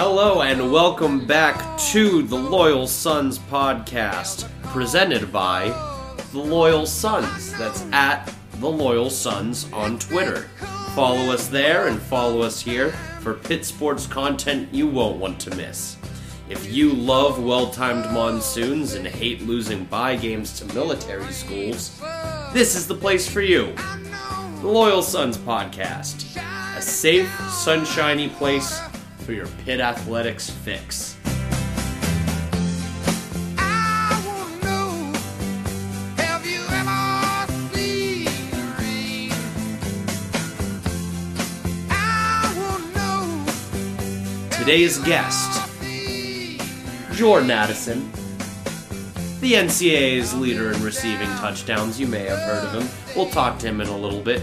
Hello and welcome back to the Loyal Sons podcast, presented by the Loyal Sons. That's at the Loyal Sons on Twitter. Follow us there and follow us here for Pitt sports content you won't want to miss. If you love well timed monsoons and hate losing bye games to military schools, this is the place for you. The Loyal Sons Podcast, a safe, sunshiny place for your Pitt athletics fix. I wanna know, have you ever seen the rain? I wanna know, Today's guest, Jordan Addison, the NCAA's leader in receiving touchdowns. You may have heard of him. We'll talk to him in a little bit.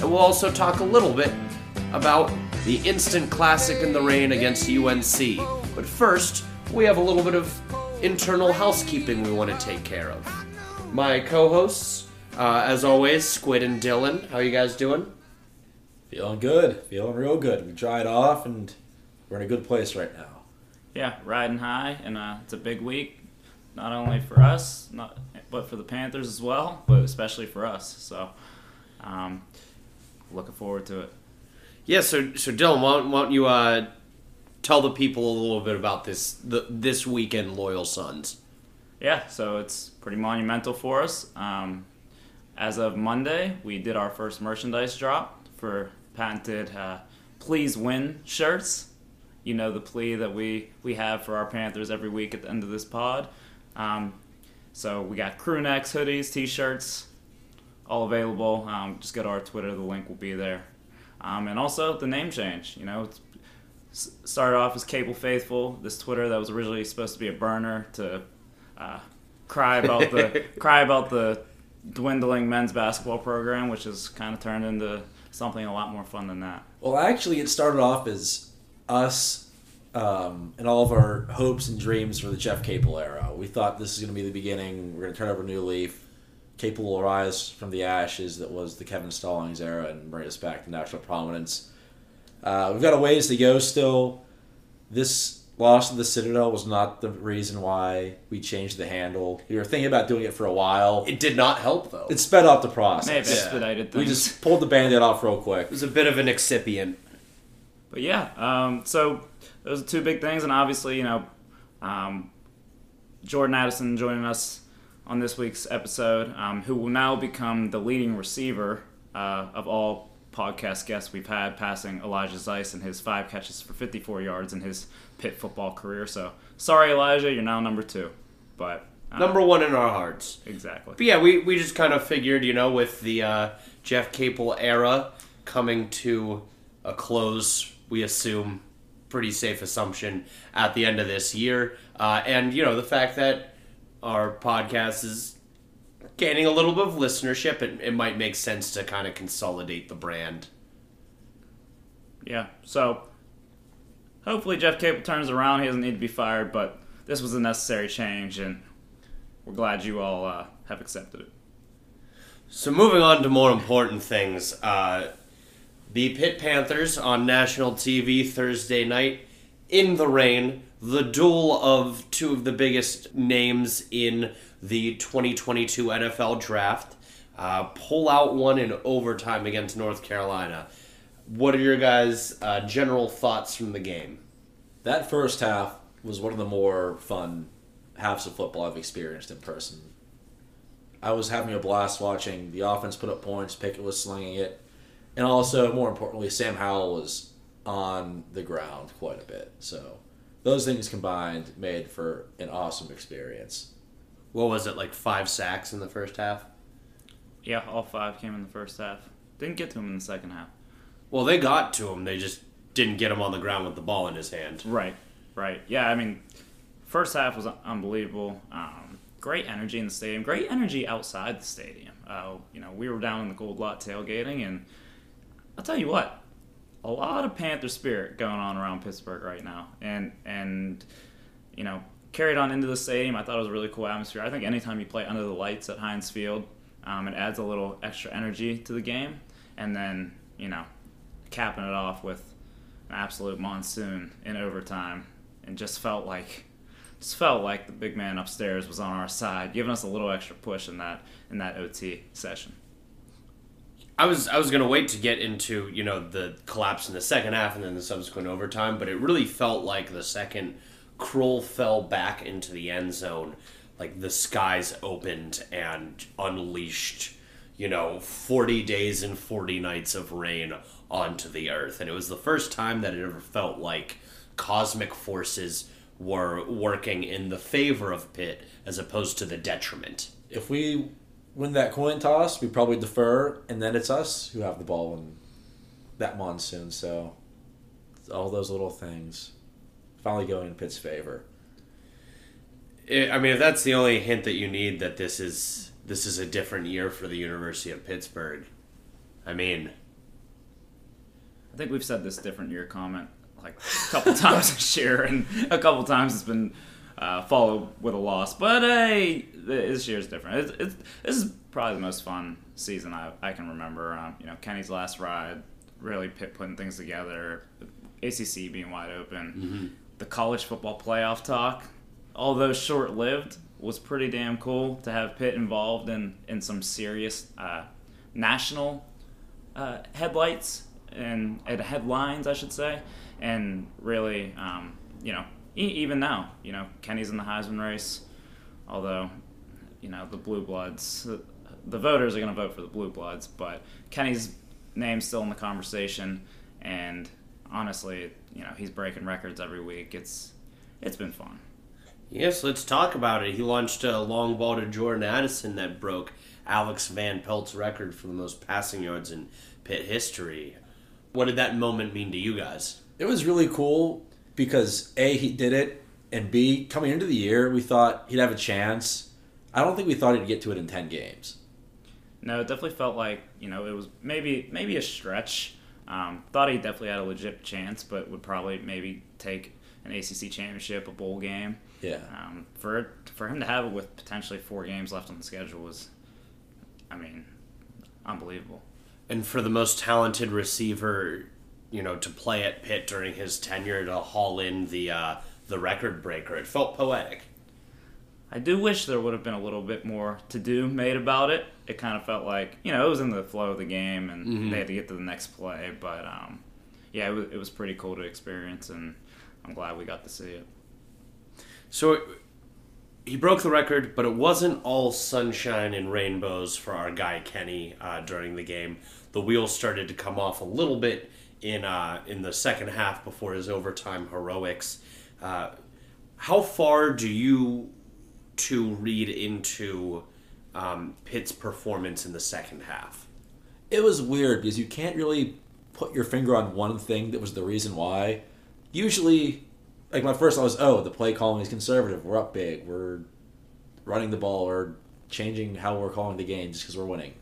And we'll also talk a little bit about the instant classic in the rain against UNC. But first, we have a little bit of internal housekeeping we want to take care of. My co hosts, uh, as always, Squid and Dylan. How you guys doing? Feeling good. Feeling real good. We dried off and we're in a good place right now. Yeah, riding high, and uh, it's a big week, not only for us, not but for the Panthers as well, but especially for us. So, um, looking forward to it. Yeah, so so Dylan, why don't, why don't you uh, tell the people a little bit about this the, this weekend, Loyal Sons? Yeah, so it's pretty monumental for us. Um, as of Monday, we did our first merchandise drop for patented uh, "Please Win" shirts. You know the plea that we we have for our Panthers every week at the end of this pod. Um, so we got crew necks, hoodies, t-shirts, all available. Um, just go to our Twitter; the link will be there. Um, and also the name change. You know, started off as Capel Faithful. This Twitter that was originally supposed to be a burner to uh, cry about the cry about the dwindling men's basketball program, which has kind of turned into something a lot more fun than that. Well, actually, it started off as us um, and all of our hopes and dreams for the Jeff Capel era. We thought this is going to be the beginning. We're going to turn over a new leaf. Capel will rise from the ashes that was the Kevin Stallings era and bring us back to national prominence. Uh, we've got a ways to go still. This loss to the Citadel was not the reason why we changed the handle. We were thinking about doing it for a while. It did not help though. It sped up the process. May have expedited We things. just pulled the band-aid off real quick. It was a bit of an excipient. But yeah, um, so those are two big things, and obviously, you know, um, Jordan Addison joining us on this week's episode, um, who will now become the leading receiver uh, of all podcast guests we've had, passing Elijah Zeiss and his five catches for 54 yards in his Pitt football career. So sorry, Elijah, you're now number two, but uh, Number one in our hearts. exactly. But yeah, we, we just kind of figured, you know, with the uh, Jeff Capel era coming to a close, we assume, pretty safe assumption, at the end of this year. Uh, and, you know, the fact that our podcast is gaining a little bit of listenership, it, it might make sense to kind of consolidate the brand. Yeah. So hopefully Jeff Capel turns around. He doesn't need to be fired, but this was a necessary change, and we're glad you all uh, have accepted it. So moving on to more important things, uh, the Pitt Panthers on national TV Thursday night in the rain, the duel of two of the biggest names in the 2022 NFL Draft, uh, pull out one in overtime against North Carolina. What are your guys' uh, general thoughts from the game? That first half was one of the more fun halves of football I've experienced in person. I was having a blast watching the offense put up points, Pickett was slinging it, and also, more importantly, Sam Howell was on the ground quite a bit. So, those things combined made for an awesome experience. What was it, like five sacks in the first half? Yeah, all five came in the first half. Didn't get to him in the second half. Well, they got to him, they just didn't get him on the ground with the ball in his hand. Right, right. Yeah, I mean, first half was unbelievable. Um, great energy in the stadium. Great energy outside the stadium. Uh, you know, we were down in the Gold Lot tailgating, and I'll tell you what, a lot of Panther spirit going on around Pittsburgh right now, and and you know, carried on into the stadium. I thought it was a really cool atmosphere. I think anytime you play under the lights at Heinz Field, um, it adds a little extra energy to the game, and then you know, capping it off with an absolute monsoon in overtime, and just felt like just felt like the big man upstairs was on our side, giving us a little extra push in that in that OT session. I was I was gonna wait to get into you know the collapse in the second half and then the subsequent overtime, but it really felt like the second Krull fell back into the end zone, like the skies opened and unleashed, you know, forty days and forty nights of rain onto the earth, and it was the first time that it ever felt like cosmic forces were working in the favor of Pitt as opposed to the detriment. If we win that coin toss, we probably defer, and then it's us who have the ball in that monsoon. So all those little things finally going in Pitt's favor. I I mean, if that's the only hint that you need that this is this is a different year for the University of Pittsburgh, I mean, I think we've said this different year comment like a couple times this year, and a couple times it's been uh, followed with a loss. But hey, this year's different. It's, it's, this is probably the most fun season I, I can remember. Um, you know, Kenny's last ride, really Pitt putting things together, ACC being wide open, the college football playoff talk, although short lived, was pretty damn cool to have Pitt involved in, in some serious uh, national uh, headlights and, and headlines, I should say, and really, um, you know, even now, you know, Kenny's in the Heisman race, although, you know, the Blue Bloods, the, the voters are going to vote for the Blue Bloods, but Kenny's name's still in the conversation, and honestly, you know, he's breaking records every week. It's it's been fun. yes, let's talk about it. He launched a long ball to Jordan Addison that broke Alex Van Pelt's record for the most passing yards in Pitt history. What did that moment mean to you guys? It was really cool because A, he did it, and B, coming into the year, we thought he'd have a chance. I don't think we thought he'd get to it in 10 games. No, it definitely felt like you know it was maybe maybe a stretch. Um, thought he definitely had a legit chance, but would probably maybe take an ACC championship, a bowl game. Yeah. Um, for for him to have it with potentially four games left on the schedule was, I mean, unbelievable. And for the most talented receiver, you know, to play at Pitt during his tenure to haul in the uh, the record breaker, it felt poetic. I do wish there would have been a little bit more to do made about it. It kind of felt like you know it was in the flow of the game, and they had to get to the next play. But um, yeah, it was, it was pretty cool to experience, and I'm glad we got to see it. So he broke the record, but it wasn't all sunshine and rainbows for our guy Kenny uh, during the game. The wheels started to come off a little bit in uh, in the second half before his overtime heroics. Uh, how far do you two read into um, Pitt's performance in the second half? It was weird because you can't really put your finger on one thing that was the reason why. Usually, like my first thought was, oh, the play calling is conservative. We're up big. We're running the ball. We're changing how we're calling the game just because we're winning.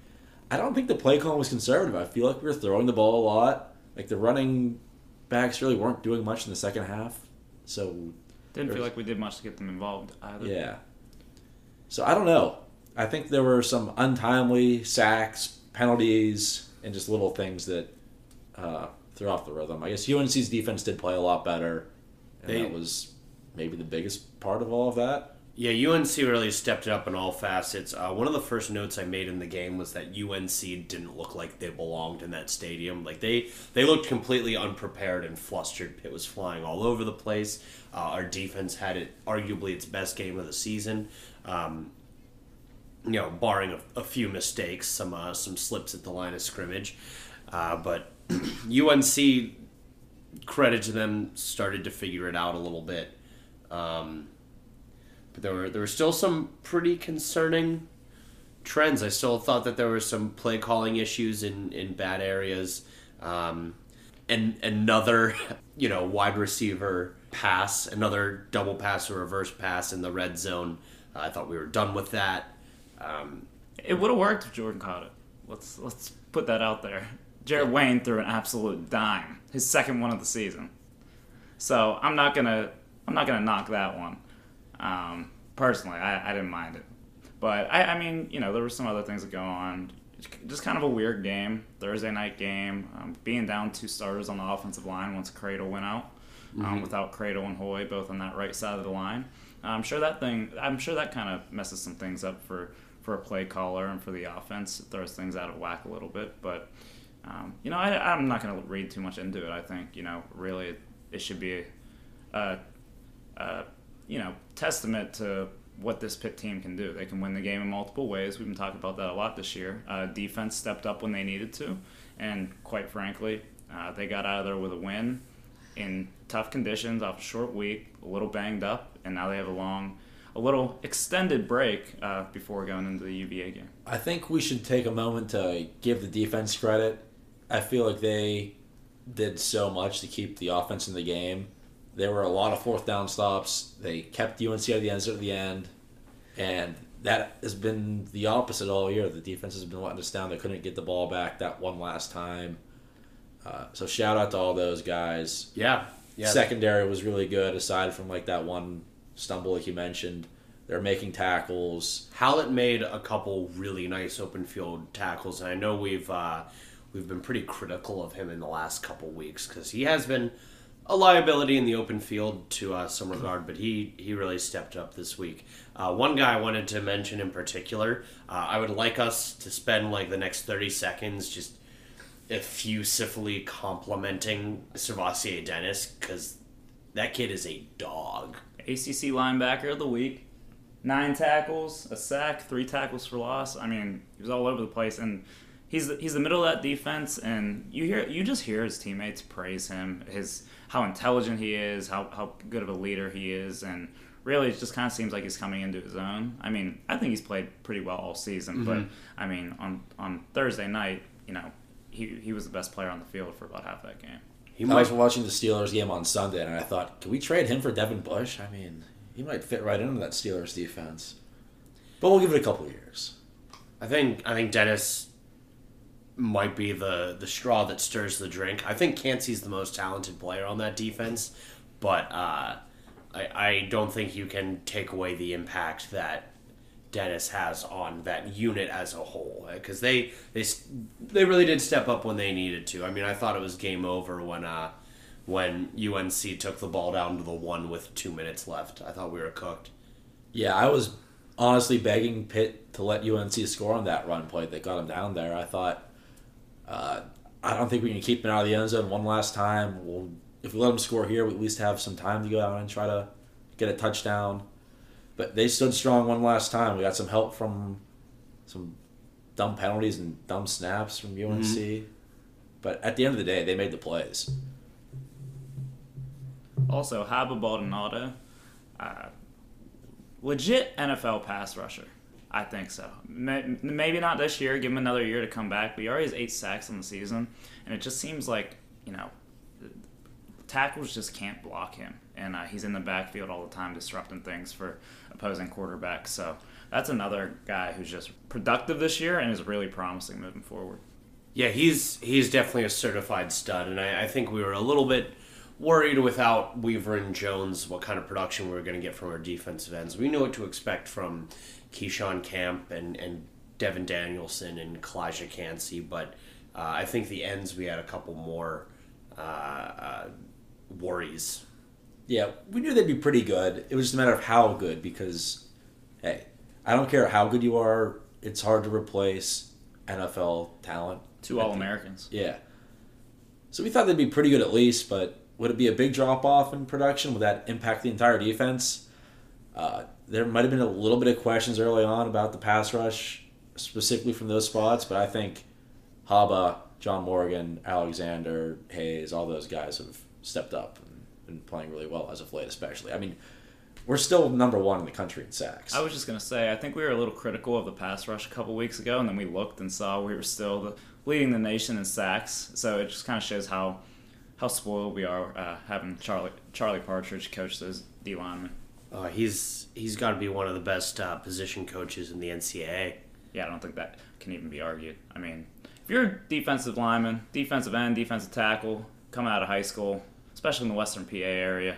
I don't think the play calling was conservative. I feel like we were throwing the ball a lot. Like the running backs really weren't doing much in the second half. So Didn't feel like we did much to get them involved either. yeah. So I don't know. I think there were some untimely sacks, penalties, and just little things that uh, threw off the rhythm. I guess UNC's defense did play a lot better, and They- that was maybe the biggest part of all of that. Yeah, UNC really stepped it up in all facets. Uh, one of the first notes I made in the game was that UNC didn't look like they belonged in that stadium. Like they they looked completely unprepared and flustered. Pitt was flying all over the place. Uh, our defense had it arguably its best game of the season. Um, you know, barring a, a few mistakes, some uh, some slips at the line of scrimmage, uh, but UNC credit to them started to figure it out a little bit. Um, but there were there were still some pretty concerning trends. I still thought that there were some play calling issues in in bad areas. Um, and another, you know, wide receiver pass, another double pass or reverse pass in the red zone. I thought we were done with that. Um, It would have worked if Jordan caught it. Let's let's put that out there. Jared Wayne threw an absolute dime, his second one of the season. So I'm not gonna I'm not gonna knock that one. Um, personally, I, I didn't mind it, but I, I mean you know there were some other things that go on. just kind of a weird game, Thursday night game. Um, being down two starters on the offensive line once Kradel went out, um, without Kradel and Houy both on that right side of the line. I'm sure that thing. I'm sure that kind of messes some things up for for a play caller and for the offense. It throws things out of whack a little bit, but. Um, you know, I, I'm not going to read too much into it. I think, you know, really it, should be a, a, you know, testament to what this Pitt team can do. They can win the game in multiple ways. We've been talking about that a lot this year. Uh, defense stepped up when they needed to, and quite frankly, uh, they got out of there with a win in tough conditions off a short week, a little banged up, and now they have a long, a little extended break uh, before going into the UVA game. I think we should take a moment to give the defense credit. I feel like they did so much to keep the offense in the game. There were a lot of fourth down stops. They kept UNC at the end at the end, and that has been the opposite all year. The defense has been letting us down. They couldn't get the ball back that one last time. Uh, so shout out to all those guys. Yeah. Yeah. Secondary was really good, aside from like that one stumble like you mentioned. They're making tackles. Hallett made a couple really nice open field tackles, and I know we've uh, we've been pretty critical of him in the last couple weeks because he has been a liability in the open field to uh, some regard, but he he really stepped up this week. Uh, one guy I wanted to mention in particular, uh, I would like us to spend like the next thirty seconds just effusively complimenting SirVocea Dennis because that kid is a dog. ACC linebacker of the week. Nine tackles, a sack, three tackles for loss. I mean, he was all over the place, and he's he's the middle of that defense. And you hear you just hear his teammates praise him, his how intelligent he is, how how good of a leader he is, and really it just kind of seems like he's coming into his own. I mean, I think he's played pretty well all season, but mm-hmm. I mean, on on Thursday night, you know, he he was the best player on the field for about half that game. He I might was watching the Steelers game on Sunday, and I thought, can we trade him for Devin Bush? I mean, he might fit right into that Steelers defense. But we'll give it a couple years. I think I think Dennis might be the the straw that stirs the drink. I think Kancey's the most talented player on that defense, but uh, I I don't think you can take away the impact that Dennis has on that unit as a whole because they they they really did step up when they needed to. I mean, I thought it was game over when uh when UNC took the ball down to the one with two minutes left. I thought we were cooked. Yeah, I was honestly begging Pitt to let UNC score on that run play that got him down there. I thought, uh, I don't think we can keep him out of the end zone one last time. We'll, if we let him score here, we at least have some time to go out and try to get a touchdown. But they stood strong one last time. We got some help from some dumb penalties and dumb snaps from UNC. But at the end of the day, they made the plays. Also, Haba Baldonado, uh, legit NFL pass rusher. I think so. Maybe not this year. Give him another year to come back. But he already has eight sacks on the season, and it just seems like you know, tackles just can't block him, and uh, he's in the backfield all the time disrupting things for opposing quarterbacks. So that's another guy who's just productive this year and is really promising moving forward. Yeah, he's he's definitely a certified stud, and I, I think we were a little bit worried without Weaver and Jones what kind of production we were going to get from our defensive ends. We knew what to expect from Keyshon Camp and, and Devin Danielson and Calijah Kancey, but uh, I think the ends we had a couple more uh, uh, worries. Yeah, we knew they'd be pretty good. It was just a matter of how good because, hey, I don't care how good you are. It's hard to replace NFL talent. Two All Americans. Yeah. So we thought they'd be pretty good at least, but would it be a big drop off in production? Would that impact the entire defense? Uh, there might have been a little bit of questions early on about the pass rush, specifically from those spots, but I think Haba, John Morgan, Alexander, Hayes, all those guys have stepped up been playing really well as of late, especially. I mean, we're still number one in the country in sacks. I was just gonna say, I think we were a little critical of the pass rush a couple weeks ago, and then we looked and saw we were still the, leading the nation in sacks. So it just kind of shows how how spoiled we are uh, having Charlie Charlie Partridge coach those D linemen. Uh, he's he's got to be one of the best uh, position coaches in the NCAA. Yeah, I don't think that can even be argued. I mean, if you're a defensive lineman, defensive end, defensive tackle, coming out of high school, especially in the Western PA area,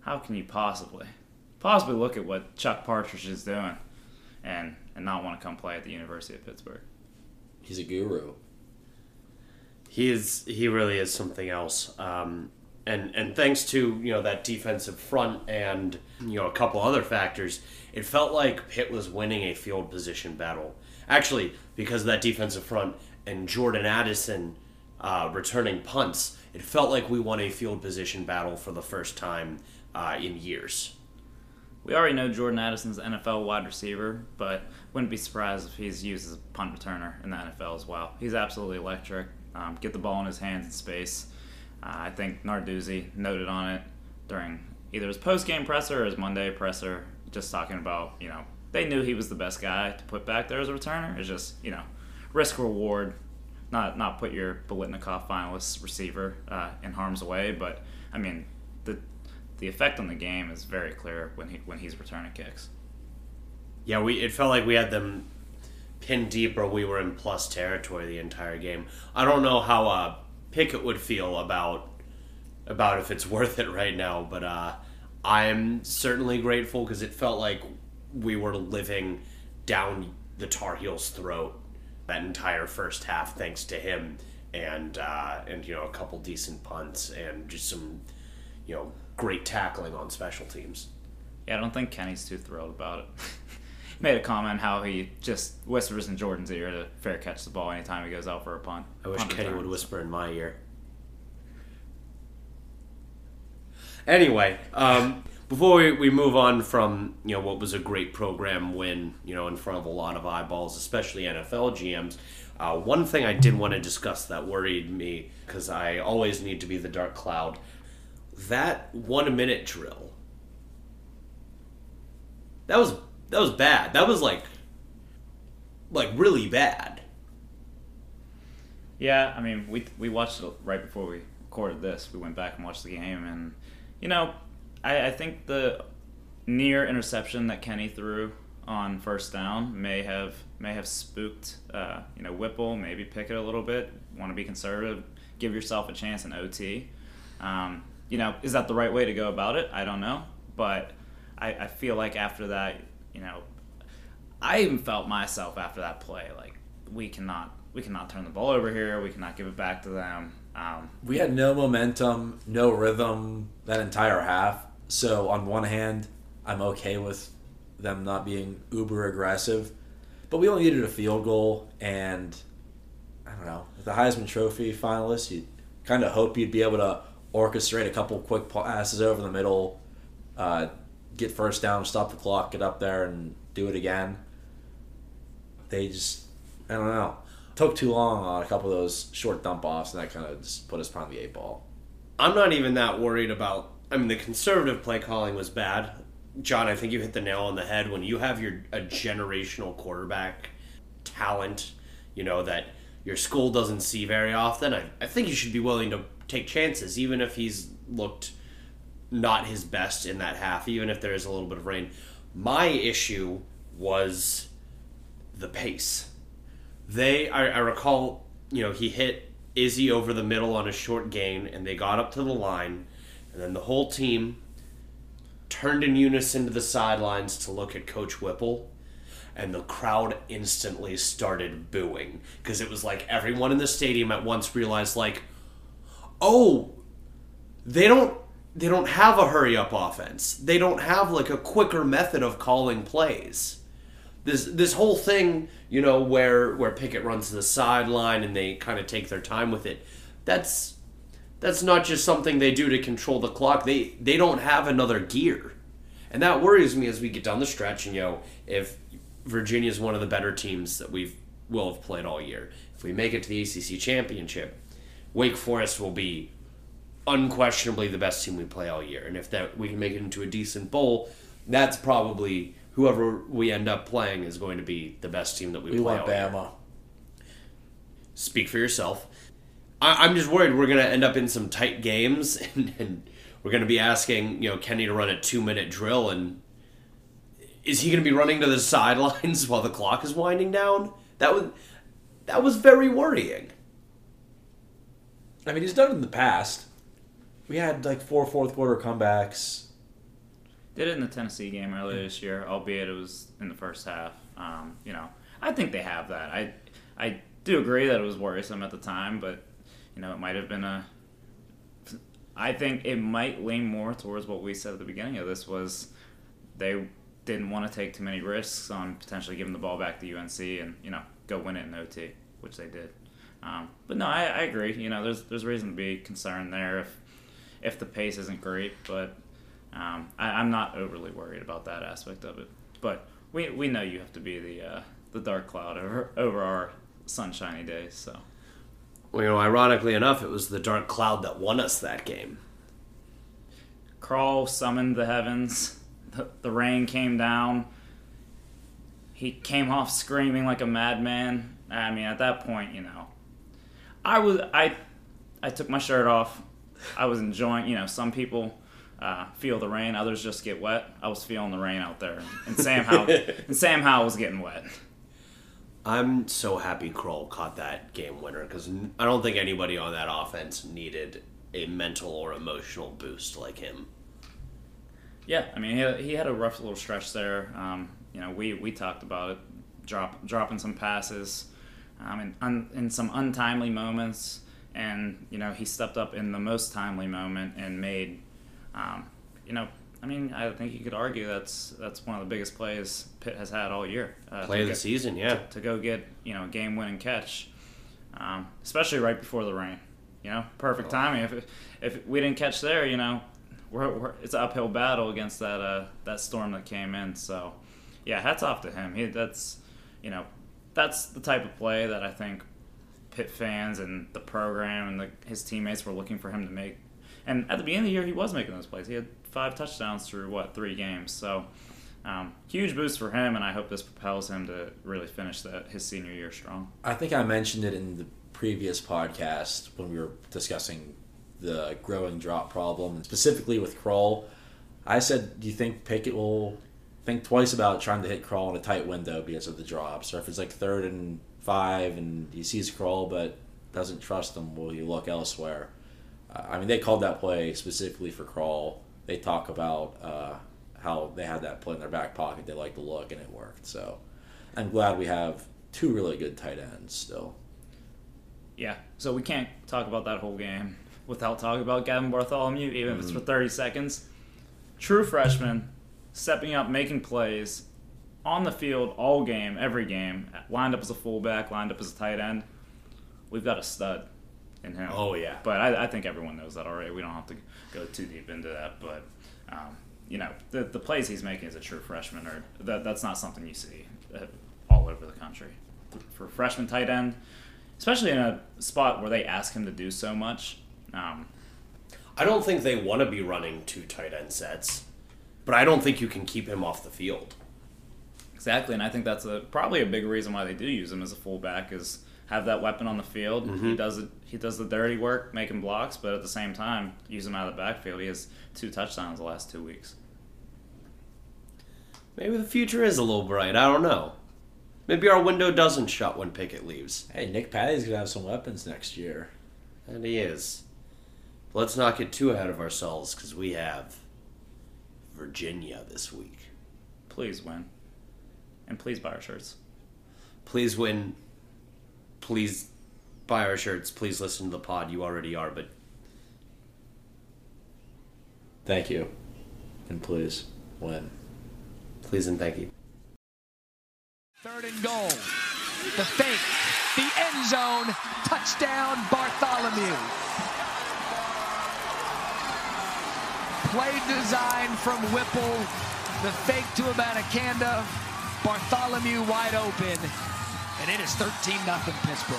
how can you possibly possibly look at what Chuck Partridge is doing and and not want to come play at the University of Pittsburgh? he's a guru. He is. He really is something else. Um, and and thanks to you know that defensive front and you know a couple other factors, it felt like Pitt was winning a field position battle. Actually, because of that defensive front and Jordan Addison uh, returning punts, it felt like we won a field position battle for the first time uh, in years. We already know Jordan Addison's NFL wide receiver, but wouldn't be surprised if he's used as a punt returner in the NFL as well. He's absolutely electric. Um, get the ball in his hands in space. Uh, I think Narduzzi noted on it during either his post game presser or his Monday presser, just talking about, you know, they knew he was the best guy to put back there as a returner. It's just, you know, risk reward, not not put your Biletnikoff finalist receiver uh, in harm's way. But, I mean, the the effect on the game is very clear when he when he's returning kicks. Yeah, we it felt like we had them pinned deep or we were in plus territory the entire game. I don't know how uh, Pickett would feel about about if it's worth it right now, but uh, I'm certainly grateful because it felt like we were living down the Tar Heels' throat that entire first half, thanks to him and uh, and you know a couple decent punts and just some you know great tackling on special teams. Yeah, I don't think Kenny's too thrilled about it. he made a comment how he just whispers in Jordan's ear to fair catch the ball anytime he goes out for a punt. I wish punt Kenny would whisper in my ear. Anyway, um, before we, we move on from you know what was a great program win, you know, in front of a lot of eyeballs, especially NFL GMs, uh, one thing I did want to discuss that worried me because I always need to be the dark cloud. That one minute drill. That was that was bad. That was like like really bad. Yeah, I mean, we we watched it right before we recorded this. We went back and watched the game, and you know, I, I think the near interception that Kenny threw on first down may have may have spooked uh, you know Whipple, maybe Pickett a little bit. Want to be conservative, give yourself a chance in OT. Um, you know, is that the right way to go about it? I don't know, but I, I feel like after that, you know, I even felt myself after that play like we cannot we cannot turn the ball over here. We cannot give it back to them. Um, We had no momentum, no rhythm that entire half. So on one hand, I'm okay with them not being uber aggressive, but we only needed a field goal, and I don't know. The Heisman Trophy finalists, you kind of hope you'd be able to orchestrate a couple quick passes over the middle, uh, get first down, stop the clock, get up there, and do it again. They just, I don't know, took too long on a couple of those short dump offs, and that kind of just put us behind the eight ball. I'm not even that worried about. I mean, the conservative play calling was bad. John, I think you hit the nail on the head when you have your a generational quarterback talent, you know that your school doesn't see very often. I, I think you should be willing to take chances, even if he's looked not his best in that half, even if there is a little bit of rain. My issue was the pace. They, I, I recall, you know, he hit Izzy over the middle on a short gain, and they got up to the line, and then the whole team turned in unison to the sidelines to look at Coach Whipple, and the crowd instantly started booing because it was like everyone in the stadium at once realized, like, oh, they don't they don't have a hurry up offense. They don't have like a quicker method of calling plays. This this whole thing, you know, where where Pickett runs to the sideline and they kind of take their time with it. That's that's not just something they do to control the clock. They they don't have another gear. And that worries me as we get down the stretch and you know, if Virginia is one of the better teams that we've will have played all year. If we make it to the ACC championship, Wake Forest will be unquestionably the best team we play all year. And if that we can make it into a decent bowl, that's probably whoever we end up playing is going to be the best team that we, We play want all year. Bama. Speak for yourself. I, I'm just worried we're going to end up in some tight games, and, and we're going to be asking you know Kenny to run a two minute drill, and is he going to be running to the sidelines while the clock is winding down? That was that was very worrying. I mean, he's done it in the past. We had like four fourth quarter comebacks. did it in the Tennessee game earlier this year, albeit it was in the first half. Um, you know, I think they have that. I I do agree that it was worrisome at the time, but you know, it might have been a. I think it might lean more towards what we said at the beginning of this was they didn't want to take too many risks on potentially giving the ball back to UNC and you know go win it in OT, which they did. Um, but no, I, I agree. You know, there's there's reason to be concerned there if if the pace isn't great, but um, I, I'm not overly worried about that aspect of it. But we we know you have to be the uh, the dark cloud over over our sunshiny days. So you know, ironically enough, it was the dark cloud that won us that game. Krull summoned the heavens. The, the rain came down. He came off screaming like a madman. I mean, at that point, you know, I was I I took my shirt off. I was enjoying. You know, some people uh, feel the rain, others just get wet. I was feeling the rain out there, and Sam Howell and Sam Howell was getting wet. I'm so happy Krull caught that game winner because I don't think anybody on that offense needed a mental or emotional boost like him. Yeah, I mean, he he had a rough little stretch there. Um, you know, we, we talked about it, drop dropping some passes, um, in, un, in some untimely moments, and you know he stepped up in the most timely moment and made, um, you know, I mean, I think you could argue that's that's one of the biggest plays Pitt has had all year. Uh, Play to of the get- season, yeah. to go get you know a game winning catch, um, especially right before the rain. You know, perfect timing. If if we didn't catch there, you know, we're, we're it's an uphill battle against that uh, that storm that came in. So, yeah, hats off to him. He that's you know that's the type of play that I think Pitt fans and the program and the, his teammates were looking for him to make. And at the beginning of the year, he was making those plays. He had five touchdowns through what three games. So. Um, huge boost for him, and I hope this propels him to really finish that his senior year strong. I think I mentioned it in the previous podcast when we were discussing the growing drop problem, and specifically with Krull. I said, do you think Pickett will think twice about trying to hit Krull in a tight window because of the drops? Or if it's like third and five and he sees Krull but doesn't trust him, will he look elsewhere? Uh, I mean, they called that play specifically for Krull. They talk about uh, how they had that play in their back pocket. They like the look, and it worked. So I'm glad we have two really good tight ends still. Yeah, so we can't talk about that whole game without talking about Gavin Bartholomew, even if it's for 30 seconds. True freshman, stepping up, making plays on the field all game, every game, lined up as a fullback, lined up as a tight end. We've got a stud in him. Oh, yeah. But I, I think everyone knows that already. We don't have to go too deep into that. But, um, you know, the, the plays he's making as a true freshman, are that, that's not something you see uh, all over the country. For freshman tight end, especially in a spot where they ask him to do so much. Um, I don't think they want to be running two tight end sets, but I don't think you can keep him off the field. exactly, and I think that's a probably a big reason why they do use him as a fullback is have that weapon on the field. He mm-hmm. does it. He does the dirty work, making blocks, but at the same time, use him out of the backfield. He has two touchdowns the last two weeks. Maybe the future is a little bright. I don't know. Maybe our window doesn't shut when Pickett leaves. Hey, Nick Patti's gonna have some weapons next year. And he is. But let's not get too ahead of ourselves because we have Virginia this week. Please win, and please buy our shirts. Please win. Please buy our shirts. Please listen to the pod. You already are, but Thank you, and please win. please and thank you. Third and goal. The fake. The end zone. Touchdown, Bartholomew. Play design from Whipple. The fake to Abanikanda. Bartholomew wide open. And it is 13 0 Pittsburgh.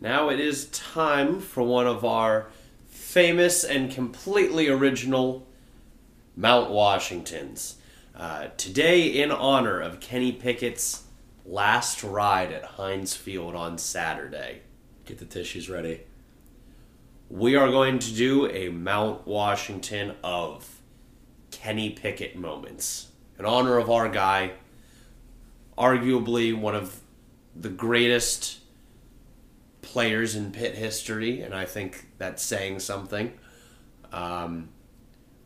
Now it is time for one of our famous and completely original Mount Washingtons. Uh, today, in honor of Kenny Pickett's last ride at Heinz Field on Saturday, Get the tissues ready. we are going to do a Mount Washington of Kenny Pickett moments in honor of our guy, arguably one of the greatest players in Pitt history, and I think that's saying something. Um,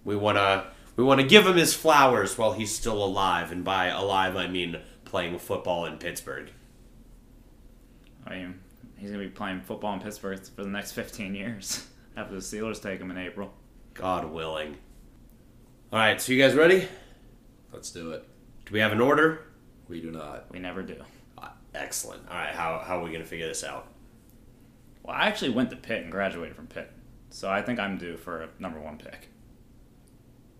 we want to we want to give him his flowers while he's still alive, and by alive I mean playing football in Pittsburgh. I mean, he's gonna be playing football in Pittsburgh for the next 15 years after the Steelers take him in April. God willing. All right, so you guys ready? Let's do it. Do we have an order? We do not. We never do. Uh, excellent. All right, how, how are we going to figure this out? Well, I actually went to Pitt and graduated from Pitt, so I think I'm due for a number one pick.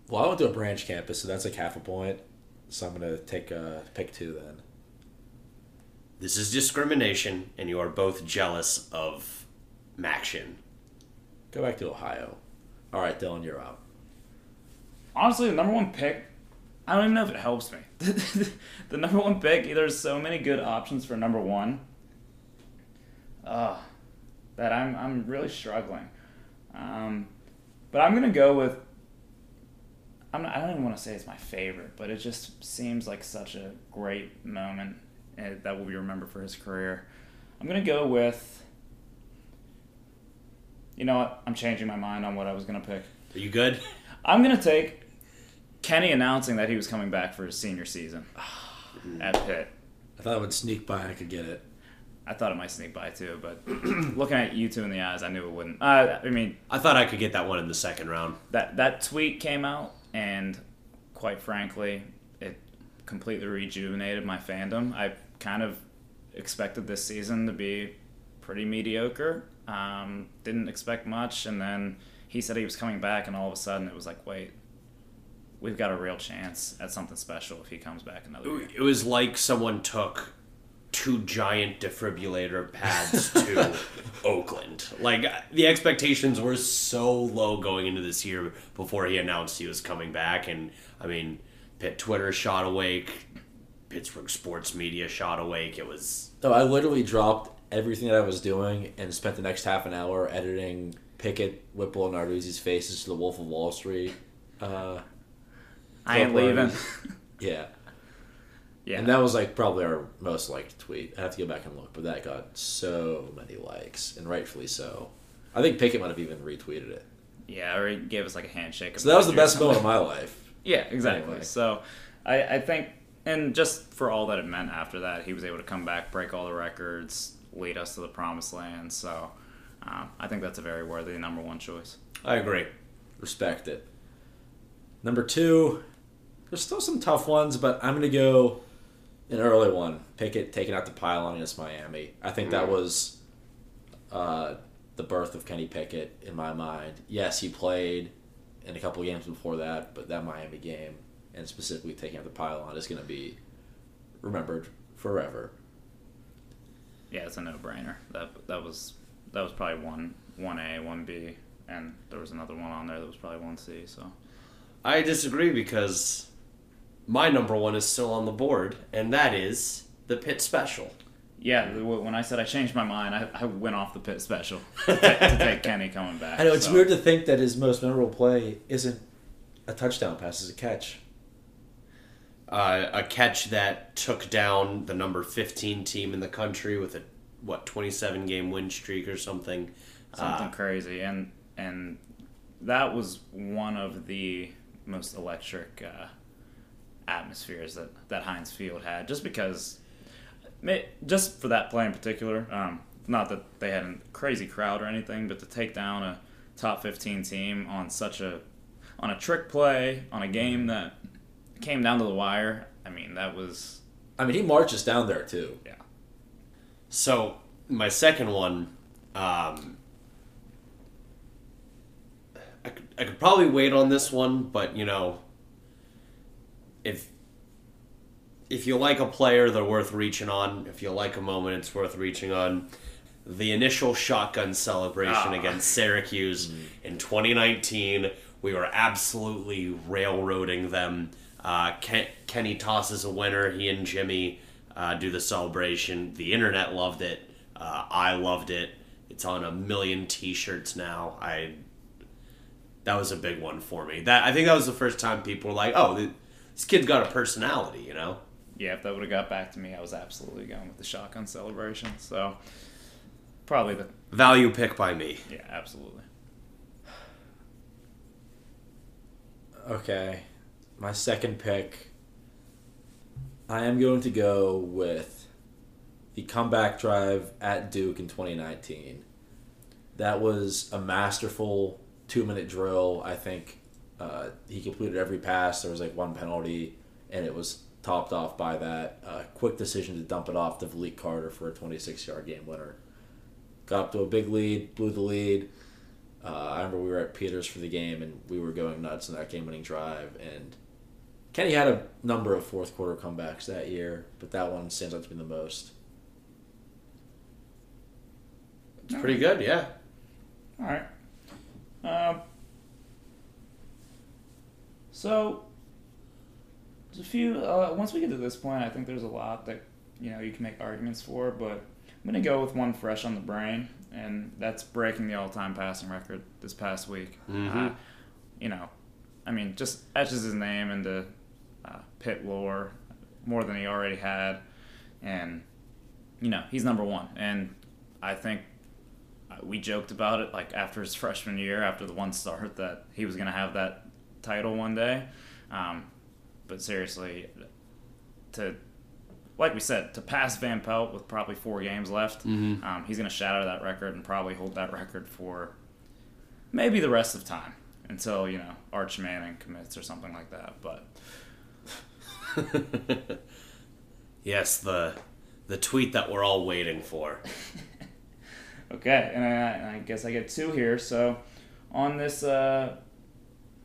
Well, I went to a branch campus, so that's like half a point. So I'm gonna take uh, pick two then. This is discrimination, and you are both jealous of Maction. Go back to Ohio. All right, Dylan, you're out. Honestly, the number one pick, I don't even know if it helps me. the number one pick, there's so many good options for number one. Uh, that I'm I'm really struggling. Um, but I'm gonna go with. I'm not, I don't even want to say it's my favorite, but it just seems like such a great moment uh, that will be remembered for his career. I'm gonna go with. You know what? I'm changing my mind on what I was gonna pick. Are you good? I'm gonna take Kenny announcing that he was coming back for his senior season at Pitt. I thought it would sneak by and I could get it. I thought it might sneak by too, but looking at you two in the eyes, I knew it wouldn't. Uh, I mean, I thought I could get that one in the second round. that that tweet came out, and quite frankly, it completely rejuvenated my fandom. I kind of expected this season to be pretty mediocre. Um, didn't expect much, and then he said he was coming back, and all of a sudden it was like, wait, we've got a real chance at something special if he comes back another year. It was like someone took two giant defibrillator pads to Oakland. Like the expectations were so low going into this year before he announced he was coming back, and I mean, Pitt Twitter shot awake, Pittsburgh sports media shot awake. It was No, I literally dropped everything that I was doing and spent the next half an hour editing Pickett, Whipple, and Narduzzi's faces to the Wolf of Wall Street. Uh, I ain't leaving. yeah. yeah, And that was like probably our most liked tweet. I have to go back and look, but that got so many likes, and rightfully so. I think Pickett might have even retweeted it. yeah, or he gave us like a handshake. So that was the best moment of my life. Yeah, exactly. Anyway. So I, I think, and just for all that it meant after that, he was able to come back, break all the records, lead us to the promised land. So um, I think that's a very worthy number one choice. I agree. Respect it. Number two, there's still some tough ones, but I'm gonna go an early one. Pickett taking out the pylon against Miami. I think that was uh, the birth of Kenny Pickett in my mind. Yes, he played in a couple of games before that, but that Miami game and specifically taking out the pylon is gonna be remembered forever. Yeah, it's a no-brainer. That that was that was probably one one A, one B, and there was another one on there that was probably one C. So I disagree because my number one is still on the board, and that is the Pitt Special. yeah, when I said I changed my mind, I, I went off the Pitt special to, ta- to take Kenny coming back. I know it's So- weird to think that his most memorable play isn't a touchdown pass, it's a catch. Uh, a catch that took down the number 15 team in the country with a what 27 game win streak or something. something Uh, crazy and and that was one of the most electric uh, atmospheres that that Heinz Field had just because just for that play in particular um, not that they had a crazy crowd or anything but to take down a top 15 team on such a on a trick play on a game that came down to the wire I mean that was I mean, he marches down there too. yeah So my second one, um, I could, I could probably wait on this one, but you know, if if you like a player, they're worth reaching on. If you like a moment, it's worth reaching on. The initial shotgun celebration Ah. against Syracuse in 2019, we were absolutely railroading them. Uh, Ken, Kenny tosses a winner. He and Jimmy uh, do the celebration. The internet loved it. Uh, I loved it. It's on a million T-shirts now. I that was a big one for me. That I think that was the first time people were like, "Oh, this kid's got a personality," you know. yeah, if that would have got back to me, I was absolutely going with the shotgun celebration. So probably the Value pick by me. yeah, absolutely. Okay. My second pick, I am going to go with the comeback drive at Duke in 2019. That was a masterful two minute drill. I think uh, he completed every pass. There was like one penalty, and it was topped off by that uh, quick decision to dump it off to V'Lique Carter for a 26 yard game winner. Got up to a big lead, blew the lead. Uh, I remember we were at Peters for the game, and we were going nuts in that game winning drive. And Kenny had a number of fourth quarter comebacks that year, but that one stands out to me the most. It's pretty good, yeah. All right. Um, so, there's a few. Uh, once we get to this point, I think there's a lot that you know you can make arguments for, but I'm gonna go with one fresh on the brain, and that's breaking the all-time passing record this past week. Mhm. Uh, you know, I mean, just etches his name into uh, Pitt lore more than he already had, and you know he's number one. And I think uh, we joked about it like after his freshman year, after the one start, that he was going to have that title one day. Um, but seriously, to like we said, to pass Van Pelt with probably four games left, um, he's going to shatter that record and probably hold that record for maybe the rest of time until you know Arch Manning commits or something like that. But yes, the the tweet that we're all waiting for. Okay, and I, I guess I get two here. So on this uh,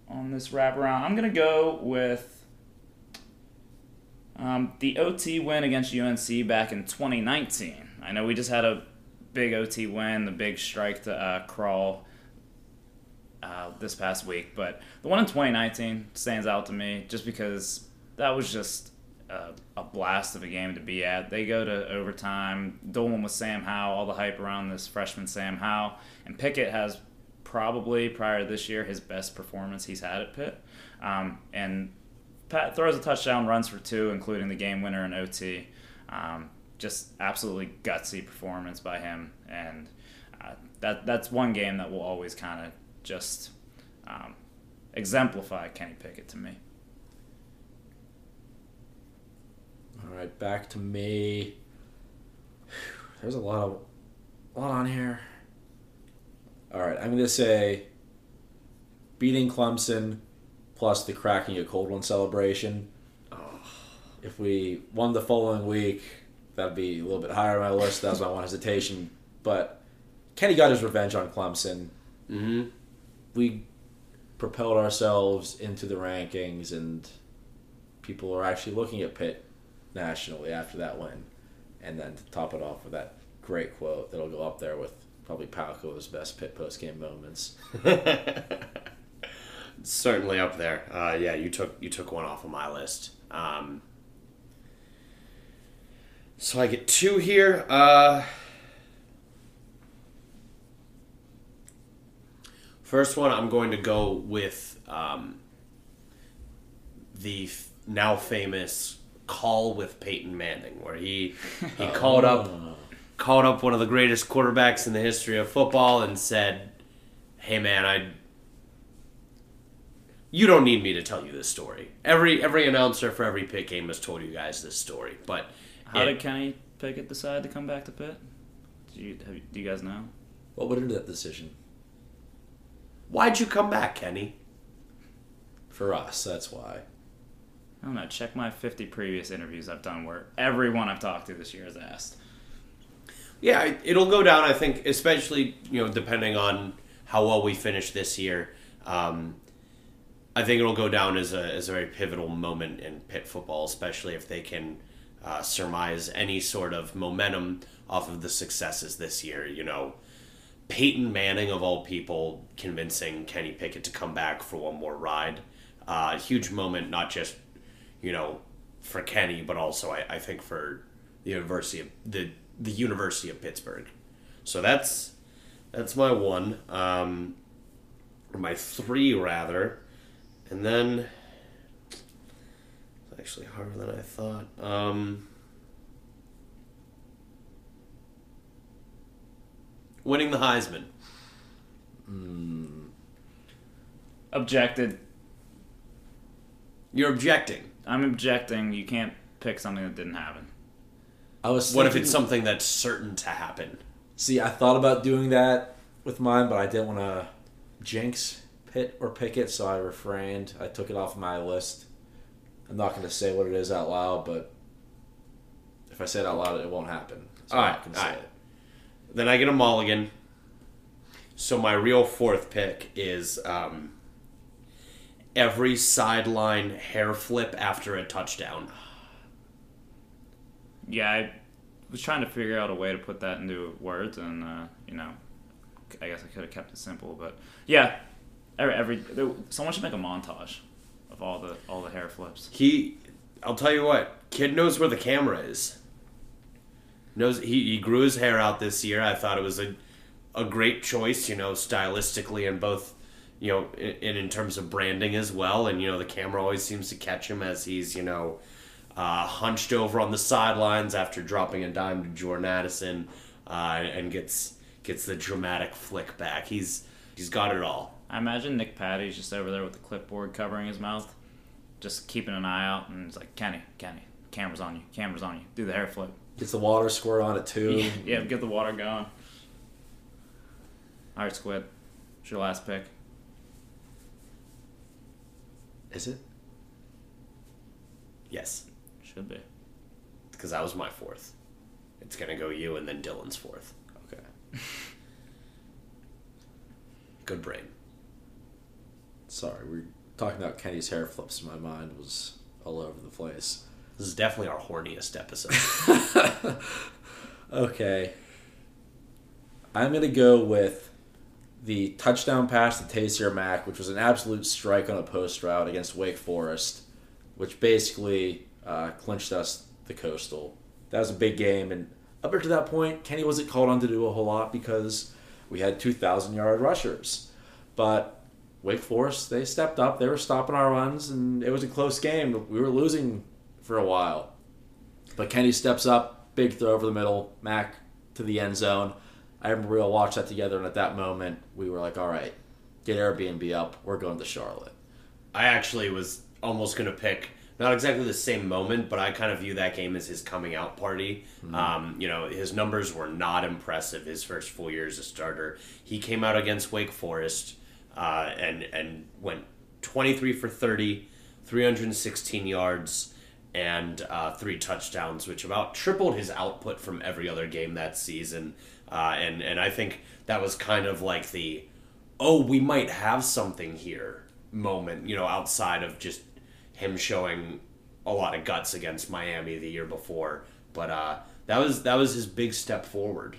on this wraparound, I'm gonna go with um, the OT win against UNC back in 2019. I know we just had a big OT win, the big strike to uh, Krull uh, this past week, but the one in 2019 stands out to me just because that was just a, a blast of a game to be at. They go to overtime, dueling with Sam Howell, all the hype around this freshman Sam Howell, and Pickett has probably prior to this year his best performance he's had at Pitt, um, and Pat throws a touchdown, runs for two, including the game winner in OT. Um, just absolutely gutsy performance by him, and uh, that that's one game that will always kind of just um, exemplify Kenny Pickett to me. All right, back to me. There's a lot of a lot on here. All right, I'm gonna say beating Clemson plus the cracking a cold one celebration. If we won the following week, that'd be a little bit higher on my list. That was my one hesitation. But Kenny got his revenge on Clemson. hmm We propelled ourselves into the rankings, and people are actually looking at Pitt nationally after that win. And then to top it off with that great quote that'll go up there with probably Palco's best Pitt post game moments. Certainly up there. Uh, yeah, you took you took one off of my list. Um, so I get two here. Uh, first one, I'm going to go with um, the f- now famous call with Peyton Manning, where he he called up called up one of the greatest quarterbacks in the history of football and said, "Hey man, I you don't need me to tell you this story. Every every announcer for every Pitt game has told you guys this story, but How it- did Kenny Pickett decide to come back to Pitt? Do you, have, do you guys know? What went into that decision? why'd you come back, Kenny? For us, that's why. I don't know. Check my 50 previous interviews I've done where everyone I've talked to this year has asked. Yeah, it- it'll go down. I think, especially you know, depending on how well we finish this year. Um, I think it'll go down as a as a very pivotal moment in Pitt football, especially if they can uh, surmise any sort of momentum off of the successes this year. You know, Peyton Manning of all people convincing Kenny Pickett to come back for one more ride. Uh, huge moment, not just you know for Kenny, but also I, I think for the University of the the University of Pittsburgh. So that's that's my one, um, or my three rather, and then it's actually harder than I thought. Um, winning the Heisman. Mm. Objected. You're objecting. I'm objecting. You can't pick something that didn't happen. I was. What if it's something that's certain to happen? See, I thought about doing that with mine, but I didn't want to jinx Pitt or Pickett, so I refrained. I took it off my list. I'm not going to say what it is out loud, but if I say it out loud, it won't happen. So All right, all say right. it. Then I get a mulligan. So my real fourth pick is um, every sideline hair flip after a touchdown. Yeah, I was trying to figure out a way to put that into words, and uh, you know, I guess I could have kept it simple, but yeah, every, every there, someone should make a montage of all the all the hair flips. He, I'll tell you what, kid knows where the camera is. Knows he, he grew his hair out this year. I thought it was a, a great choice, you know, stylistically and both, you know, in, in terms of branding as well. And you know, the camera always seems to catch him as he's you know, uh, hunched over on the sidelines after dropping a dime to Jordan Addison, uh, and gets gets the dramatic flick back. He's he's got it all. I imagine Nick Patti's just over there with the clipboard covering his mouth, just keeping an eye out, and it's like, Kenny, Kenny, camera's on you, camera's on you, do the hair flip. Gets the water squirt on it too. Yeah, yeah, get the water going. All right, Squid, it's your last pick. Is it? Yes, Should be. because that was my fourth. It's gonna go you and then Dylan's fourth. Okay. Good brain. Sorry, we are talking about Kenny's hair flips. My mind was all over the place. This is definitely our horniest episode. Okay. I'm going to go with the touchdown pass to Taysir Mack, which was an absolute strike on a post route against Wake Forest, which basically uh, clinched us the Coastal. That was a big game, and up until that point, Kenny wasn't called on to do a whole lot because we had 2,000 yard rushers. But Wake Forest, they stepped up, they were stopping our runs, and it was a close game. We were losing for a while. But Kenny steps up, big throw over the middle, Mack to the end zone. I remember we all watched that together, and at that moment, we were like, all right, get Airbnb up. We're going to Charlotte. I actually was almost gonna pick not exactly the same moment, but I kind of view that game as his coming out party. Um, you know, his numbers were not impressive his first full year as a starter. He came out against Wake Forest uh, and and went 23 for 30, 316 yards, and uh, three touchdowns, which about tripled his output from every other game that season. Uh, and and I think that was kind of like the oh, we might have something here moment, you know, outside of just him showing a lot of guts against Miami the year before. But uh, that was that was his big step forward.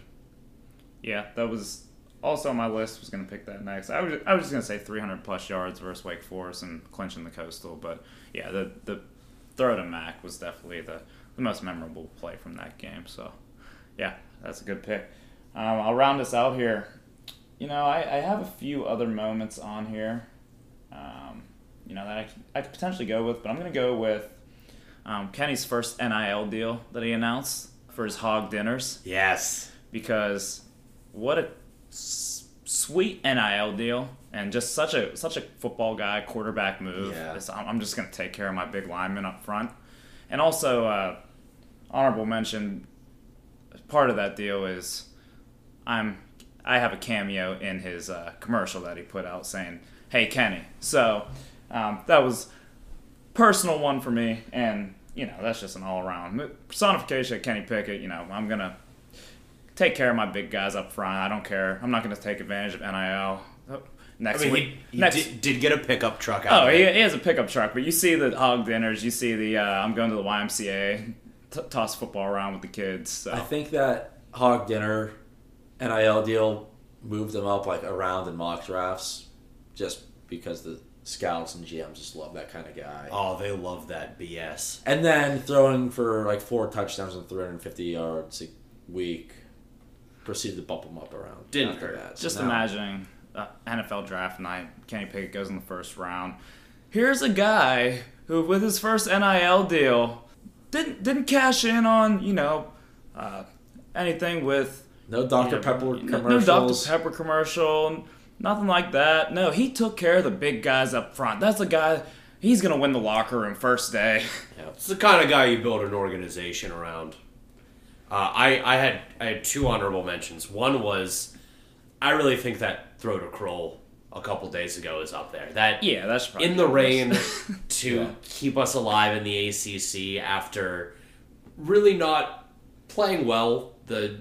Yeah, that was also on my list. Was going to pick that next. I was I was just going to say 300 plus yards versus Wake Forest and clinching the coastal. But yeah, the the throw to Mack was definitely the the most memorable play from that game. So yeah, that's a good pick. Um, I'll round us out here. You know, I, I have a few other moments on here. Um, you know that I, could- I could potentially go with, but I'm going to go with um, Kenny's first NIL deal that he announced for his hog dinners Yes. because what a s- sweet NIL deal and just such a such a football guy quarterback move. Yeah. It's- I'm, just gonna take care of my big lineman up front, and also uh, honorable mention. Part of that deal is I'm I have a cameo in his uh, commercial that he put out saying, "Hey Kenny." So um, that was personal one for me, and you know that's just an all around personification of Kenny Pickett. You know I'm gonna take care of my big guys up front. I don't care. I'm not going to take advantage of NIL. Oh, I Next mean, week, he, he next. did, did get a pickup truck out oh, of he, it. he has a pickup truck, but you see the hog dinners. You see the uh, I'm going to the YMCA, t- toss football around with the kids. So. I think that Hog Dinner NIL deal moved them up like around in mock drafts just because the scouts and GMs just love that kind of guy. Oh, they love that BS. And then throwing for like four touchdowns and 350 yards a week, proceeded to bump them up around. Didn't after hurt. that. So Just now- imagining uh, NFL draft night, Kenny Pickett goes in the first round. Here's a guy who, with his first NIL deal, didn't didn't cash in on you know uh, anything with No Dr. you know, Pepper no- commercials. No Dr. Pepper commercial, nothing like that. No, he took care of the big guys up front. That's the guy. He's gonna win the locker room first day. It's the kind of guy you build an organization around. Uh, I I had I had two honorable mentions. One was I really think that throw to Krull a couple days ago is up there. That Yeah, that's probably in the rain to Yeah. keep us alive in the ACC after really not playing well the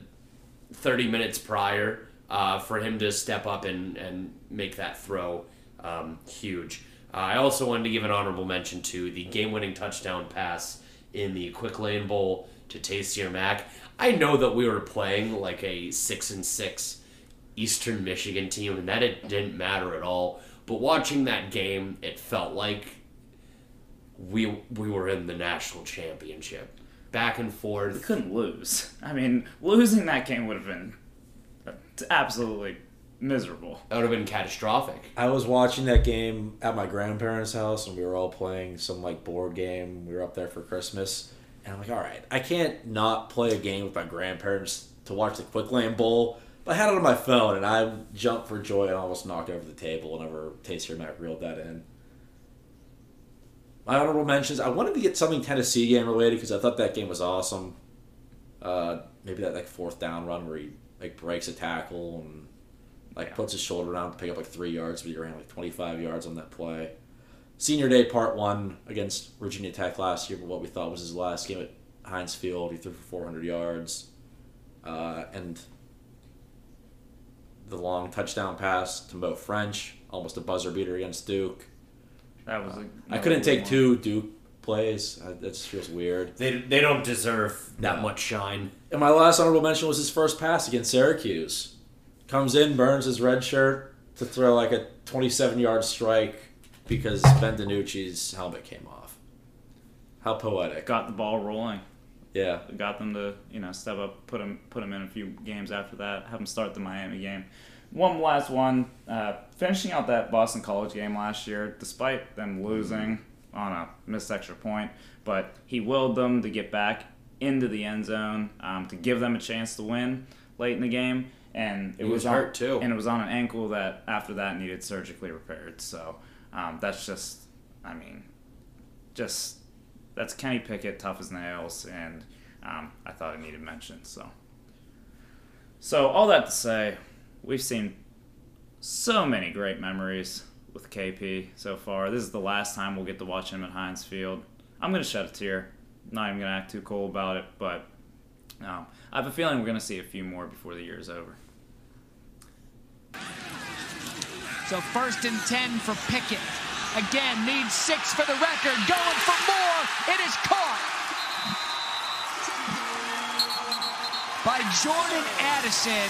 30 minutes prior uh, for him to step up and, and make that throw um, huge. Uh, I also wanted to give an honorable mention to the game winning touchdown pass in the Quick Lane Bowl to Taysir Mack. I know that we were playing like a 6 and 6 Eastern Michigan team, and that it didn't matter at all. But watching that game, it felt like we we were in the national championship, back and forth. We couldn't lose. I mean, losing that game would have been absolutely miserable. That would have been catastrophic. I was watching that game at my grandparents' house, and we were all playing some like board game. We were up there for Christmas, and I'm like, all right, I can't not play a game with my grandparents to watch the Quick Lane Bowl. But I had it on my phone, and I jumped for joy and almost knocked over the table whenever Taysir Mack reeled that in. My honorable mentions. I wanted to get something Tennessee game related because I thought that game was awesome. Uh, maybe that like fourth down run where he like breaks a tackle and like Yeah. puts his shoulder down to pick up like three yards, but he ran like twenty five yards on that play. Senior Day Part One against Virginia Tech last year, but what we thought was his last game at Heinz Field, he threw for four hundred yards, uh, and the long touchdown pass to Mo Ffrench, almost a buzzer beater against Duke. That was. a I couldn't take one. two Duke plays. I, that just feels weird. They, they don't deserve that much shine. And my last honorable mention was his first pass against Syracuse. Comes in, burns his red shirt to throw like a 27 yard strike because Ben DiNucci's helmet came off. How poetic. Got the ball rolling. Yeah. got them to you know step up, put them put them in a few games after that, have them start the Miami game. One last one, uh, finishing out that Boston College game last year, despite them losing on a missed extra point, but he willed them to get back into the end zone um, to give them a chance to win late in the game, and it He was on- hurt, too. and it was on an ankle that after that needed surgically repaired. So um, that's just, I mean, just that's Kenny Pickett, tough as nails, and um, I thought it needed mention. So, so all that to say, we've seen so many great memories with KP so far. This is the last time we'll get to watch him at Heinz Field. I'm gonna shed a tear. Not even gonna act too cool about it, but um, I have a feeling we're gonna see a few more before the year is over. So first and 10 for Pickett. Again, needs six for the record. Going for more. It is caught by Jordan Addison.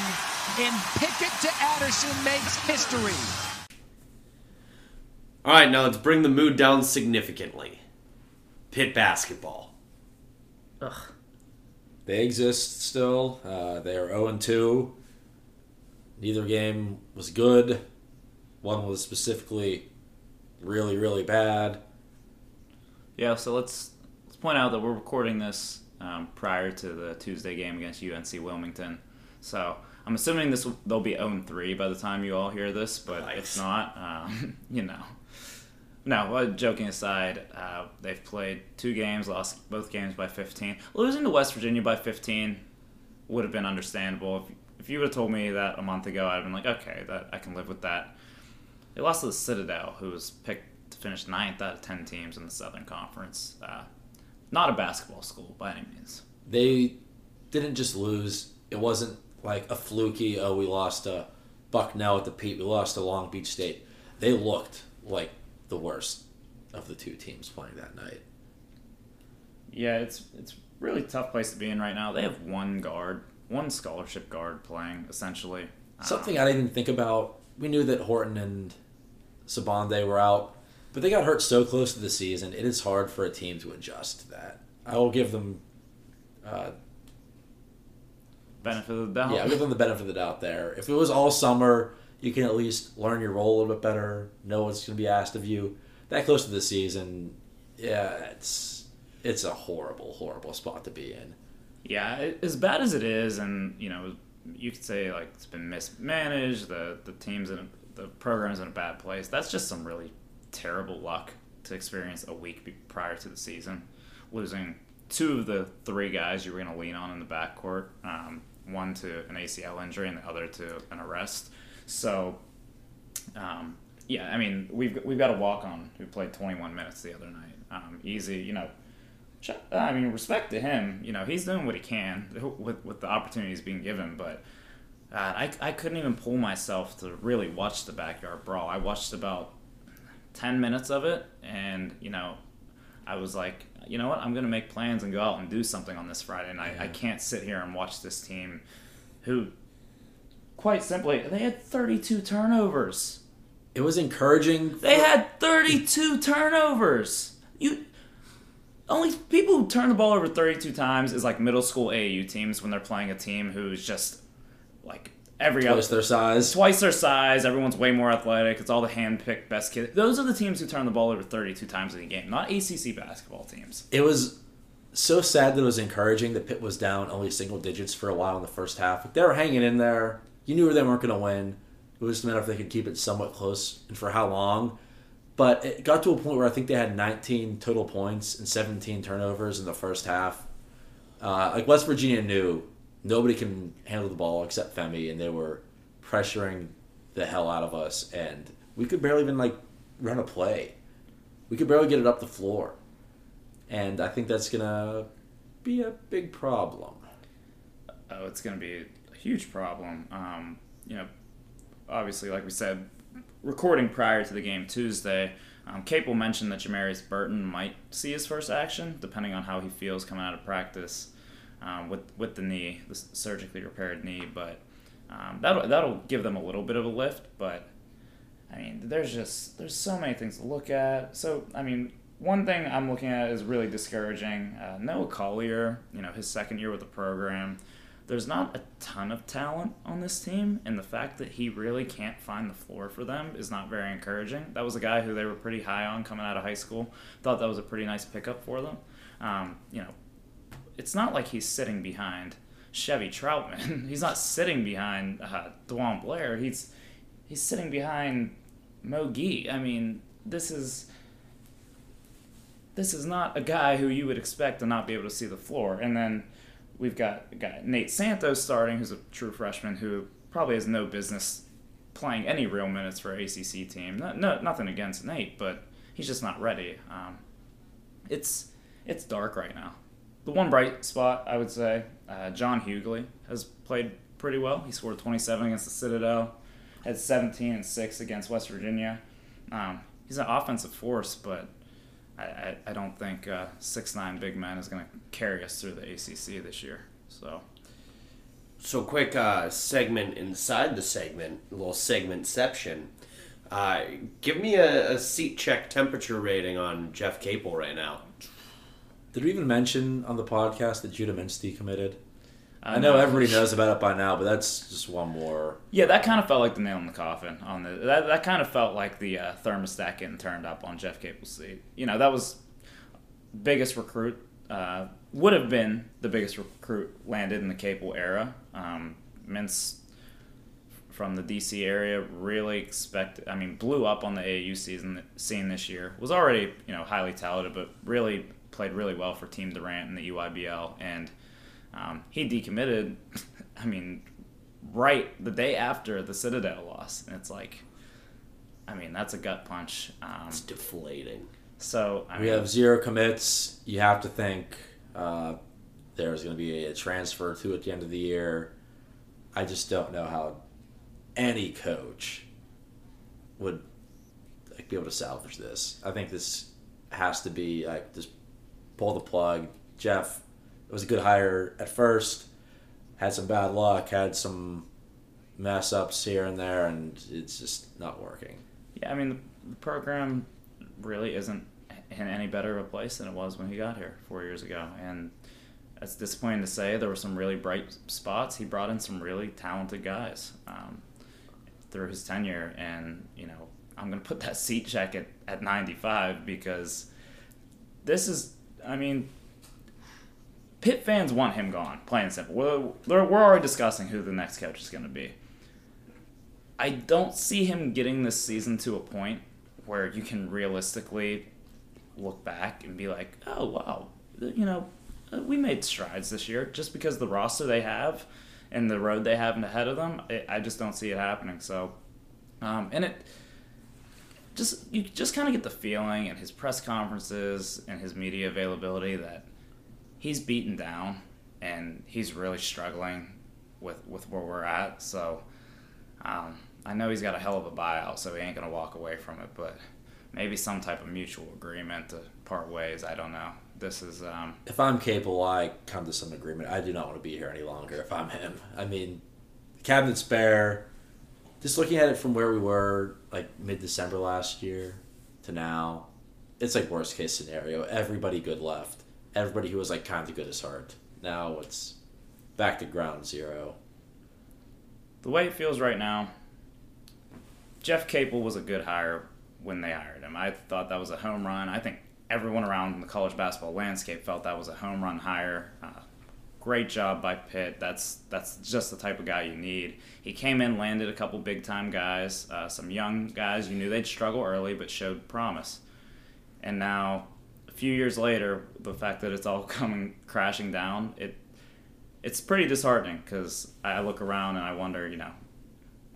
And Pickett to Addison makes history. All right, now let's bring the mood down significantly. Pitt basketball. Ugh. They exist still. Uh, they are 0 and 2. Neither game was good. One was specifically really, really bad. Yeah, so let's let's point out that we're recording this um, prior to the Tuesday game against UNC Wilmington. So I'm assuming this they'll be 0 3 by the time you all hear this, but Nice. if not, um, you know. No, joking aside, uh, they've played two games, lost both games by 15. Losing to West Virginia by 15 would have been understandable. If, if you would have told me that a month ago, I'd have been like, okay, that I can live with that. They lost to the Citadel, who was picked to finish ninth out of 10 teams in the Southern Conference. Uh, not a basketball school by any means. They didn't just lose. It wasn't like a fluky, oh, we lost to Bucknell at the Pete, we lost to Long Beach State. They looked like the worst of the two teams playing that night. Yeah, it's it's really tough place to be in right now. They have one guard, one scholarship guard playing essentially. Um, Something I didn't even think about. We knew that Horton and Sibande were out, but they got hurt so close to the season. It is hard for a team to adjust to that. I will give them, uh, benefit of the doubt. yeah, I'll give them the benefit of the doubt there. If it was all summer, you can at least learn your role a little bit better, know what's going to be asked of you. That close to the season, yeah, it's it's a horrible, horrible spot to be in. Yeah, it, as bad as it is, and you know, you could say like it's been mismanaged. The the team's in the program's in a bad place. That's just some really terrible luck to experience a week prior to the season, losing two of the three guys you were going to lean on in the backcourt. Um, one to an ACL injury and the other to an arrest. So, um, yeah, I mean, we've we've got a walk on who played 21 minutes the other night. Um, easy, you know. I mean, respect to him. You know, he's doing what he can with with the opportunities being given, but. God, I, I couldn't even pull myself to really watch the backyard brawl. I watched about 10 minutes of it, and, you know, I was like, you know what? I'm going to make plans and go out and do something on this Friday night. I can't sit here and watch this team who, quite simply, they had 32 turnovers. It was encouraging. They had 32 turnovers. You only people who turn the ball over 32 times is like middle school AAU teams when they're playing a team who's just like every twice other their size. twice their size. Everyone's way more athletic. It's all the hand-picked best kids. Those are the teams who turn the ball over 32 times in a game, not ACC basketball teams. It was so sad that it was encouraging that Pitt was down only single digits for a while in the first half. They were hanging in there. You knew they weren't going to win. It was just a matter if they could keep it somewhat close and for how long. But it got to a point where I think they had 19 total points and 17 turnovers in the first half. Uh, like West Virginia knew nobody can handle the ball except Femi, and they were pressuring the hell out of us, and we could barely even like run a play. We could barely get it up the floor, and I think that's gonna be a big problem. Oh, it's going to be huge problem. Um, you know, obviously, like we said, recording prior to the game Tuesday, um, Capel mentioned that Jamarius Burton might see his first action, depending on how he feels coming out of practice um, with with the knee, the surgically repaired knee. But um, that'll that'll give them a little bit of a lift. But I mean, there's just there's so many things to look at. So I mean, one thing I'm looking at is really discouraging. Uh, Noah Collier, you know, his second year with the program. There's not a ton of talent on this team, and the fact that he really can't find the floor for them is not very encouraging. That was a guy who they were pretty high on coming out of high school. Thought that was a pretty nice pickup for them. Um, you know, it's not like he's sitting behind Chevy Troutman. he's not sitting behind uh, DeJuan Blair. He's he's sitting behind Mo Gee. I mean, this is this is not a guy who you would expect to not be able to see the floor. And then we've got guy Nate Santos starting, who's a true freshman who probably has no business playing any real minutes for an ACC team. No, no nothing against Nate, but he's just not ready. Um, it's it's dark right now. The one bright spot I would say, uh, John Hughley has played pretty well. He scored 27 against the Citadel, had 17 and six against West Virginia. Um, he's an offensive force, but I, I, I don't think uh, six nine big man is going to carry us through the ACC this year. So So, quick uh, segment inside the segment, a little segmentception. Uh, give me a, a seat check temperature rating on Jeff Capel right now. Did we even mention on the podcast that Judah Mintz committed? I know everybody knows about it by now, but that's just one more. Yeah, that kind of felt like the nail in the coffin on the. That, that kind of felt like the uh, thermostat getting turned up on Jeff Capel's seat. You know, that was biggest recruit. Uh, would have been the biggest recruit landed in the Capel era. Um, Mintz from the DC area really expected. I mean, blew up on the AAU season scene this year. Was already you know highly talented, but really played really well for Team Durant in the EYBL, and um, he decommitted. I mean, right the day after the Citadel loss, and it's like, I mean, that's a gut punch. Um, It's deflating. so I We mean, have zero commits. You have to think uh, there's going to be a transfer to at the end of the year. I just don't know how any coach would like, be able to salvage this. I think this has to be like just pull the plug. Jeff it was a good hire at first. Had some bad luck. Had some mess ups here and there, and it's just not working. yeah, I mean, the, program really isn't in any better of a place than it was when he got here four years ago, and it's disappointing to say there were some really bright spots. He brought in some really talented guys um, through his tenure, and you know, I'm gonna put that seat check at, at 95 because this is, I mean, Pitt fans want him gone, plain and simple. We're, we're already discussing who the next coach is going to be. I don't see him getting this season to a point where you can realistically look back and be like, oh, wow, you know, uh, we made strides this year just because the roster they have and the road they have ahead of them. I, I just don't see it happening. So, um, and it just you just kind of get the feeling in his press conferences and his media availability that he's beaten down and he's really struggling with with where we're at. So, um, I know he's got a hell of a buyout, so he ain't gonna walk away from it, but. Maybe some type of mutual agreement to part ways. I don't know. This is um, If I'm capable, I come to some agreement. I do not want to be here any longer if I'm him. I mean, cabinet spare. Just looking at it from where we were, like mid December last year to now, it's like worst case scenario. Everybody good left. Everybody who was like kind of good as heart. Now it's back to ground zero. the way it feels right now, Jeff Capel was a good hire when they hired him. I thought that was a home run. I think everyone around the college basketball landscape felt that was a home run hire. Uh, great job by Pitt. That's that's just the type of guy you need. He came in, landed a couple big time guys, uh, some young guys. You knew they'd struggle early, but showed promise. And now, few years later, the fact that it's all coming crashing down, it it's pretty disheartening because I look around and I wonder, you know,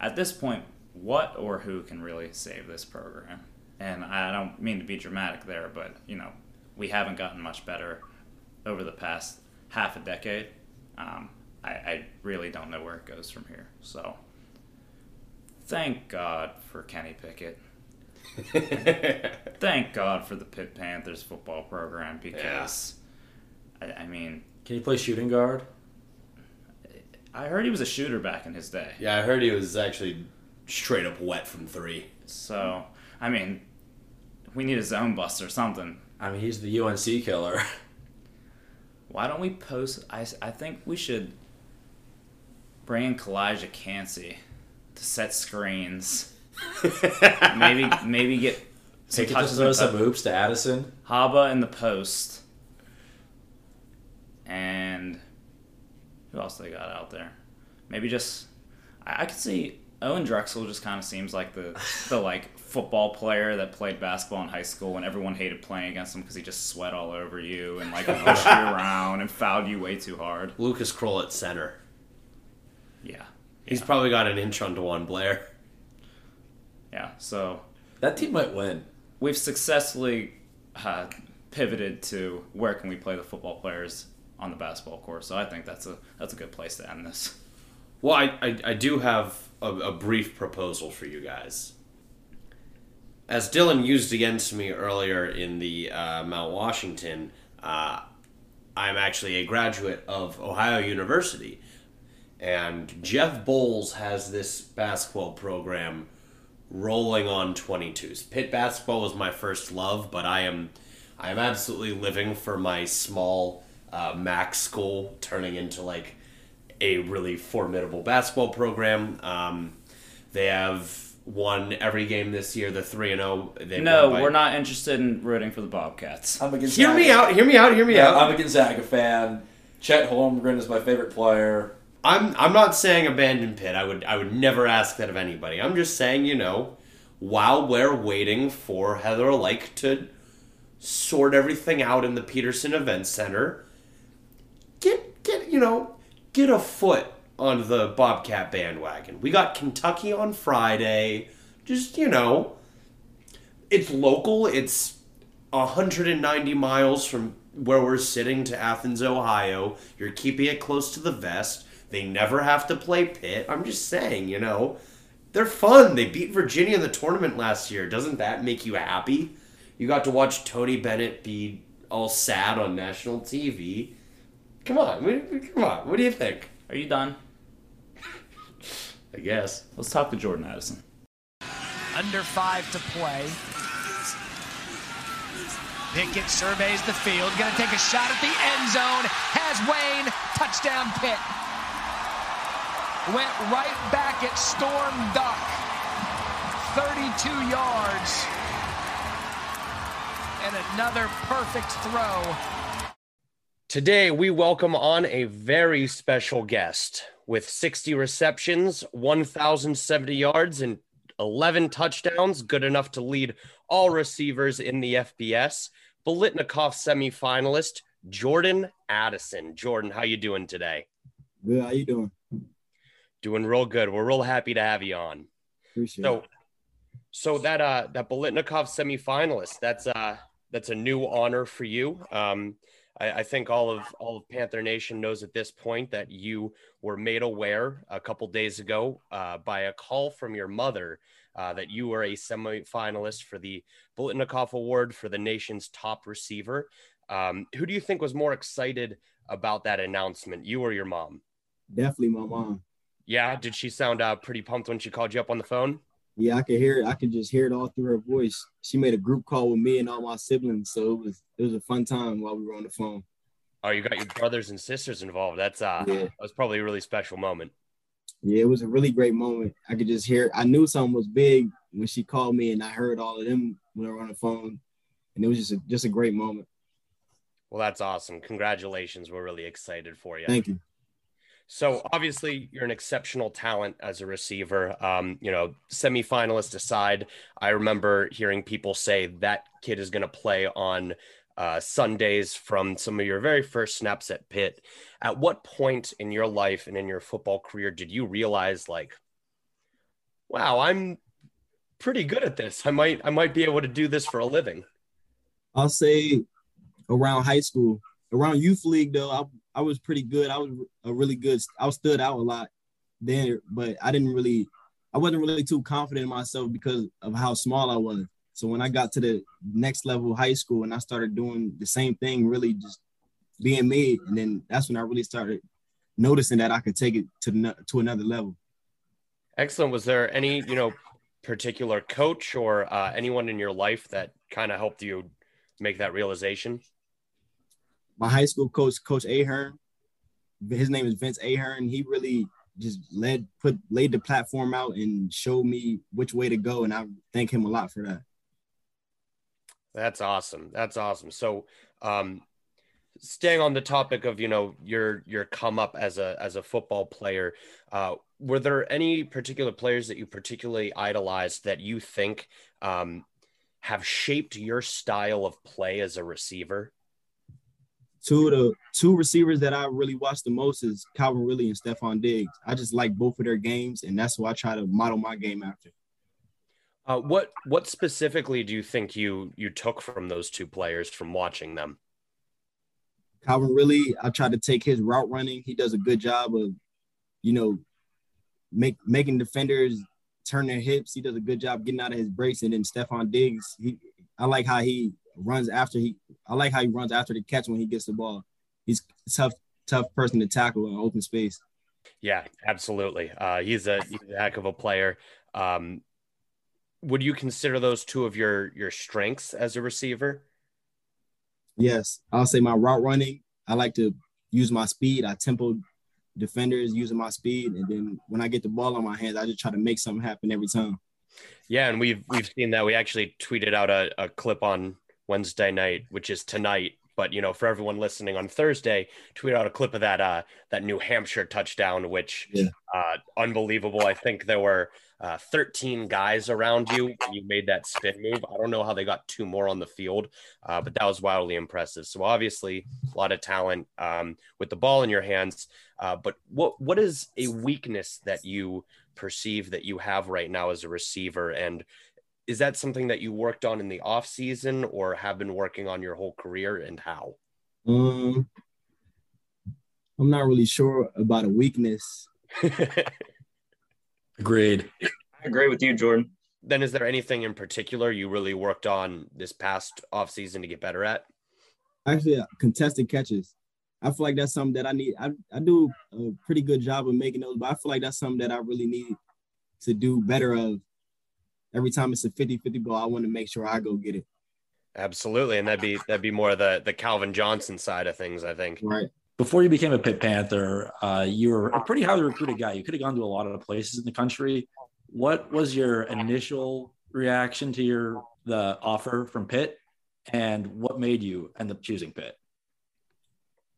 at this point, what or who can really save this program? And I don't mean to be dramatic there, but you know, we haven't gotten much better over the past half a decade. Um, I, I really don't know where it goes from here. So, thank God for Kenny Pickett. Thank God for the Pitt Panthers football program because, I, I mean, Can you play shooting guard? I heard he was a shooter back in his day. Yeah, I heard he was actually straight up wet from three. So, I mean, we need a zone bust or something. I mean, he's the UNC killer. Why don't we post? I, I think we should bring in Calijah Kancey to set screens. maybe maybe get some to touches throw some hoops to Addison. Haba in the post, and who else they got out there? Maybe just I, I could see Owen Drexel just kind of seems like the the like football player that played basketball in high school and everyone hated playing against him because he just sweat all over you and like pushed you around and fouled you way too hard. Lucas Krull at center. Yeah, He's probably got an inch on DeJuan Blair. Yeah. So That team might win. we've successfully uh, pivoted to where can we play the football players on the basketball court. So I think that's a that's a good place to end this. Well, I, I, I do have a, a brief proposal for you guys. As Dylan used against me earlier in the uh, Mount Washington, uh, I'm actually a graduate of Ohio University. And Jeff Boals has this basketball program rolling on 22s. Pitt basketball was my first love, but I am I am absolutely living for my small uh, Mac school turning into like a really formidable basketball program. Um, they have won every game this year. They're three and zero. No, we're not interested in rooting for the Bobcats. I'm a Gonzaga. Hear me out. Hear me out. Hear me Yeah, out. I'm a Gonzaga fan. Chet Holmgren is my favorite player. I'm I'm not saying abandon Pitt. I would I would never ask that of anybody. I'm just saying, you know, while we're waiting for Heather Lyke to sort everything out in the Peterson Event Center, get get you know, get a foot on the Bobcat bandwagon. We got Kentucky on Friday. Just, you know, it's local. It's 190 miles from where we're sitting to Athens, Ohio. You're keeping it close to the vest. They never have to play Pitt. I'm just saying, you know, they're fun. They beat Virginia in the tournament last year. Doesn't that make you happy? You got to watch Tony Bennett be all sad on national TV. Come on, what- come on. What do you think? Are you done? I guess. Let's talk to Jordan Addison. Under five to play. Pickett surveys the field. Going to take a shot at the end zone. Has Wayne. Touchdown Pitt. Went right back at Storm Duck. 32 yards. And another perfect throw. Today, we welcome on a very special guest with 60 receptions, 1,070 yards, and 11 touchdowns, good enough to lead all receivers in the FBS. Biletnikoff semifinalist, Jordan Addison. Jordan, how you doing today? Good. How you doing? Doing real good. We're real happy to have you on. Appreciate So, it. so that uh that Biletnikoff semifinalist, that's uh that's a new honor for you. Um, I, I think all of all of Panther Nation knows at this point that you were made aware a couple days ago uh, by a call from your mother uh, that you were a semifinalist for the Biletnikoff Award for the nation's top receiver. Um, who do you think was more excited about that announcement, you or your mom? Definitely my mom. Yeah, did she sound uh, pretty pumped when she called you up on the phone? Yeah, I could hear it. I could just hear it all through her voice. She made a group call with me and all my siblings, so it was it was a fun time while we were on the phone. Oh, you got your brothers and sisters involved. That's uh, Yeah. that was probably a really special moment. Yeah, it was a really great moment. I could just hear. I knew something was big when she called me, and I heard all of them when we were on the phone, and it was just a, just a great moment. Well, that's awesome. Congratulations. We're really excited for you. Thank you. So obviously, you're an exceptional talent as a receiver. Um, you know, semifinalist aside, I remember hearing people say that kid is going to play on uh, Sundays from some of your very first snaps at Pitt. At what point in your life and in your football career did you realize, like, wow, I'm pretty good at this. I might, I might be able to do this for a living. I'll say around high school, around youth league though, I I was pretty good. I was a really good. I stood out a lot then, but I didn't really. I wasn't really too confident in myself because of how small I was. So when I got to the next level, high school, and I started doing the same thing, really just being me, and then that's when I really started noticing that I could take it to to another level. Excellent. Was there any, you know, particular coach or uh, anyone in your life that kind of helped you make that realization? My high school coach, Coach Ahern, his name is Vince Ahern. He really just led put laid the platform out and showed me which way to go, and I thank him a lot for that. That's awesome. That's awesome. So, um, staying on the topic of you know your your come up as a as a football player, uh, were there any particular players that you particularly idolized that you think um, have shaped your style of play as a receiver? Two of the two receivers that I really watch the most is Calvin Ridley and Stefon Diggs. I just like both of their games, and that's why I try to model my game after. Uh, what what specifically do you think you you took from those two players from watching them? Calvin Ridley, I try to take his route running. He does a good job of, you know, make making defenders turn their hips. He does a good job getting out of his breaks. And then Stefon Diggs, he I like how he runs after he I like how he runs after the catch when he gets the ball. He's a tough, tough person to tackle in open space. Yeah, absolutely. Uh, he's a he's a heck of a player. Um, would you consider those two of your your strengths as a receiver? Yes, I'll say my route running. I like to use my speed. I tempo defenders using my speed, and then when I get the ball on my hands, I just try to make something happen every time. Yeah, and we've we've seen that. We actually tweeted out a, a clip on Wednesday night, which is tonight. But you know, for everyone listening on Thursday, tweet out a clip of that uh, that New Hampshire touchdown, which Yeah. uh, unbelievable. I think there were uh, 13 guys around you when you made that spin move. I don't know how they got two more on the field, uh, but that was wildly impressive. So obviously, a lot of talent um, with the ball in your hands. Uh, but what what is a weakness that you perceive that you have right now as a receiver and is that something that you worked on in the off season or have been working on your whole career and how Um, I'm not really sure about a weakness. Agreed. I agree with you, Jordan. then is there anything in particular you really worked on this past off season to get better at Actually, uh, contested catches. I feel like that's something that I need. I, I do a pretty good job of making those, but I feel like that's something that I really need to do better of. Every time it's a 50 50 ball, I want to make sure I go get it. absolutely and that'd be that'd be more the the calvin johnson side of things i think Right. Before you became a Pitt Panther, uh, you were a pretty highly recruited guy. You could have gone to a lot of places in the country. What was your initial reaction to your the offer from Pitt, and what made you end up choosing Pitt?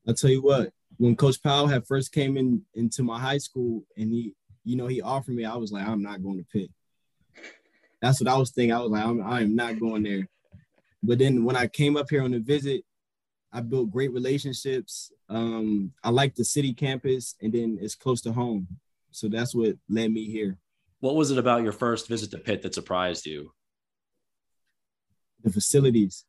I'll tell you what, when Coach Powell had first came in into my high school and he, you know, he offered me, I was like, I'm not going to Pitt. That's what I was thinking. I was like, I'm, I am not going there. But then when I came up here on the visit, I built great relationships. Um, I like the city campus, and then it's close to home, so that's what led me here. What was it about your first visit to Pitt that surprised you? The facilities,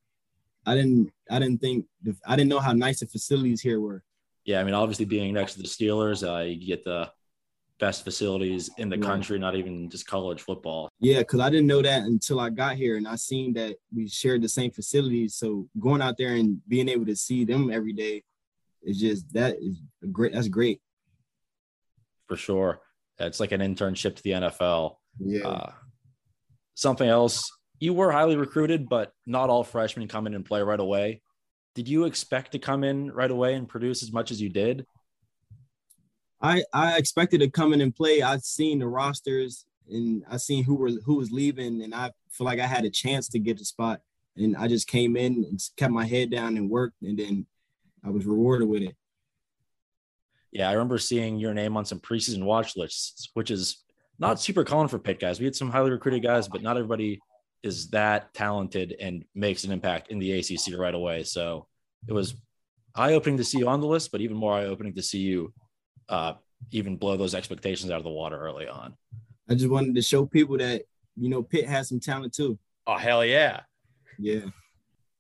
I didn't, I didn't think, I didn't know how nice the facilities here were. Yeah, I mean, obviously being next to the Steelers, uh, you get the best facilities in the country, not even just college football. Yeah, because I didn't know that until I got here, and I seen that we shared the same facilities. So going out there and being able to see them every day is just that is great. That's great. for sure. It's like an internship to the NFL. Yeah. Uh, something else, you were highly recruited, but not all freshmen come in and play right away. Did you expect to come in right away and produce as much as you did? I I expected to come in and play. I seen the rosters and I seen who were who was leaving, and I feel like I had a chance to get the spot. And I just came in and kept my head down and worked, and then I was rewarded with it. Yeah, I remember seeing your name on some preseason watch lists, which is not super common for Pitt guys. We had some highly recruited guys, but not everybody is that talented and makes an impact in the ACC right away. So it was eye opening to see you on the list, but even more eye opening to see you uh, even blow those expectations out of the water early on. I just wanted to show people that you know Pitt has some talent too. Oh hell yeah! Yeah.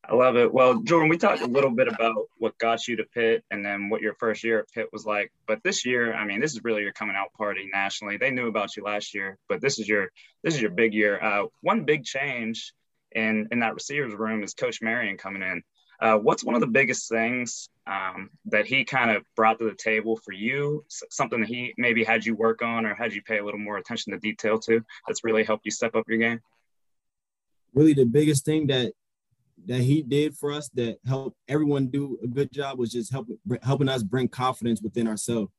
I love it. Well, Jordan, we talked a little bit about what got you to Pitt and then what your first year at Pitt was like. But this year, I mean, this is really your coming out party nationally. They knew about you last year, but this is your this is your big year. Uh, one big change in in that receivers room is Coach Marion coming in. Uh, what's one of the biggest things um, that he kind of brought to the table for you? Something that he maybe had you work on or had you pay a little more attention to detail to that's really helped you step up your game? really the biggest thing that that he did for us that helped everyone do a good job was just helping helping us bring confidence within ourselves.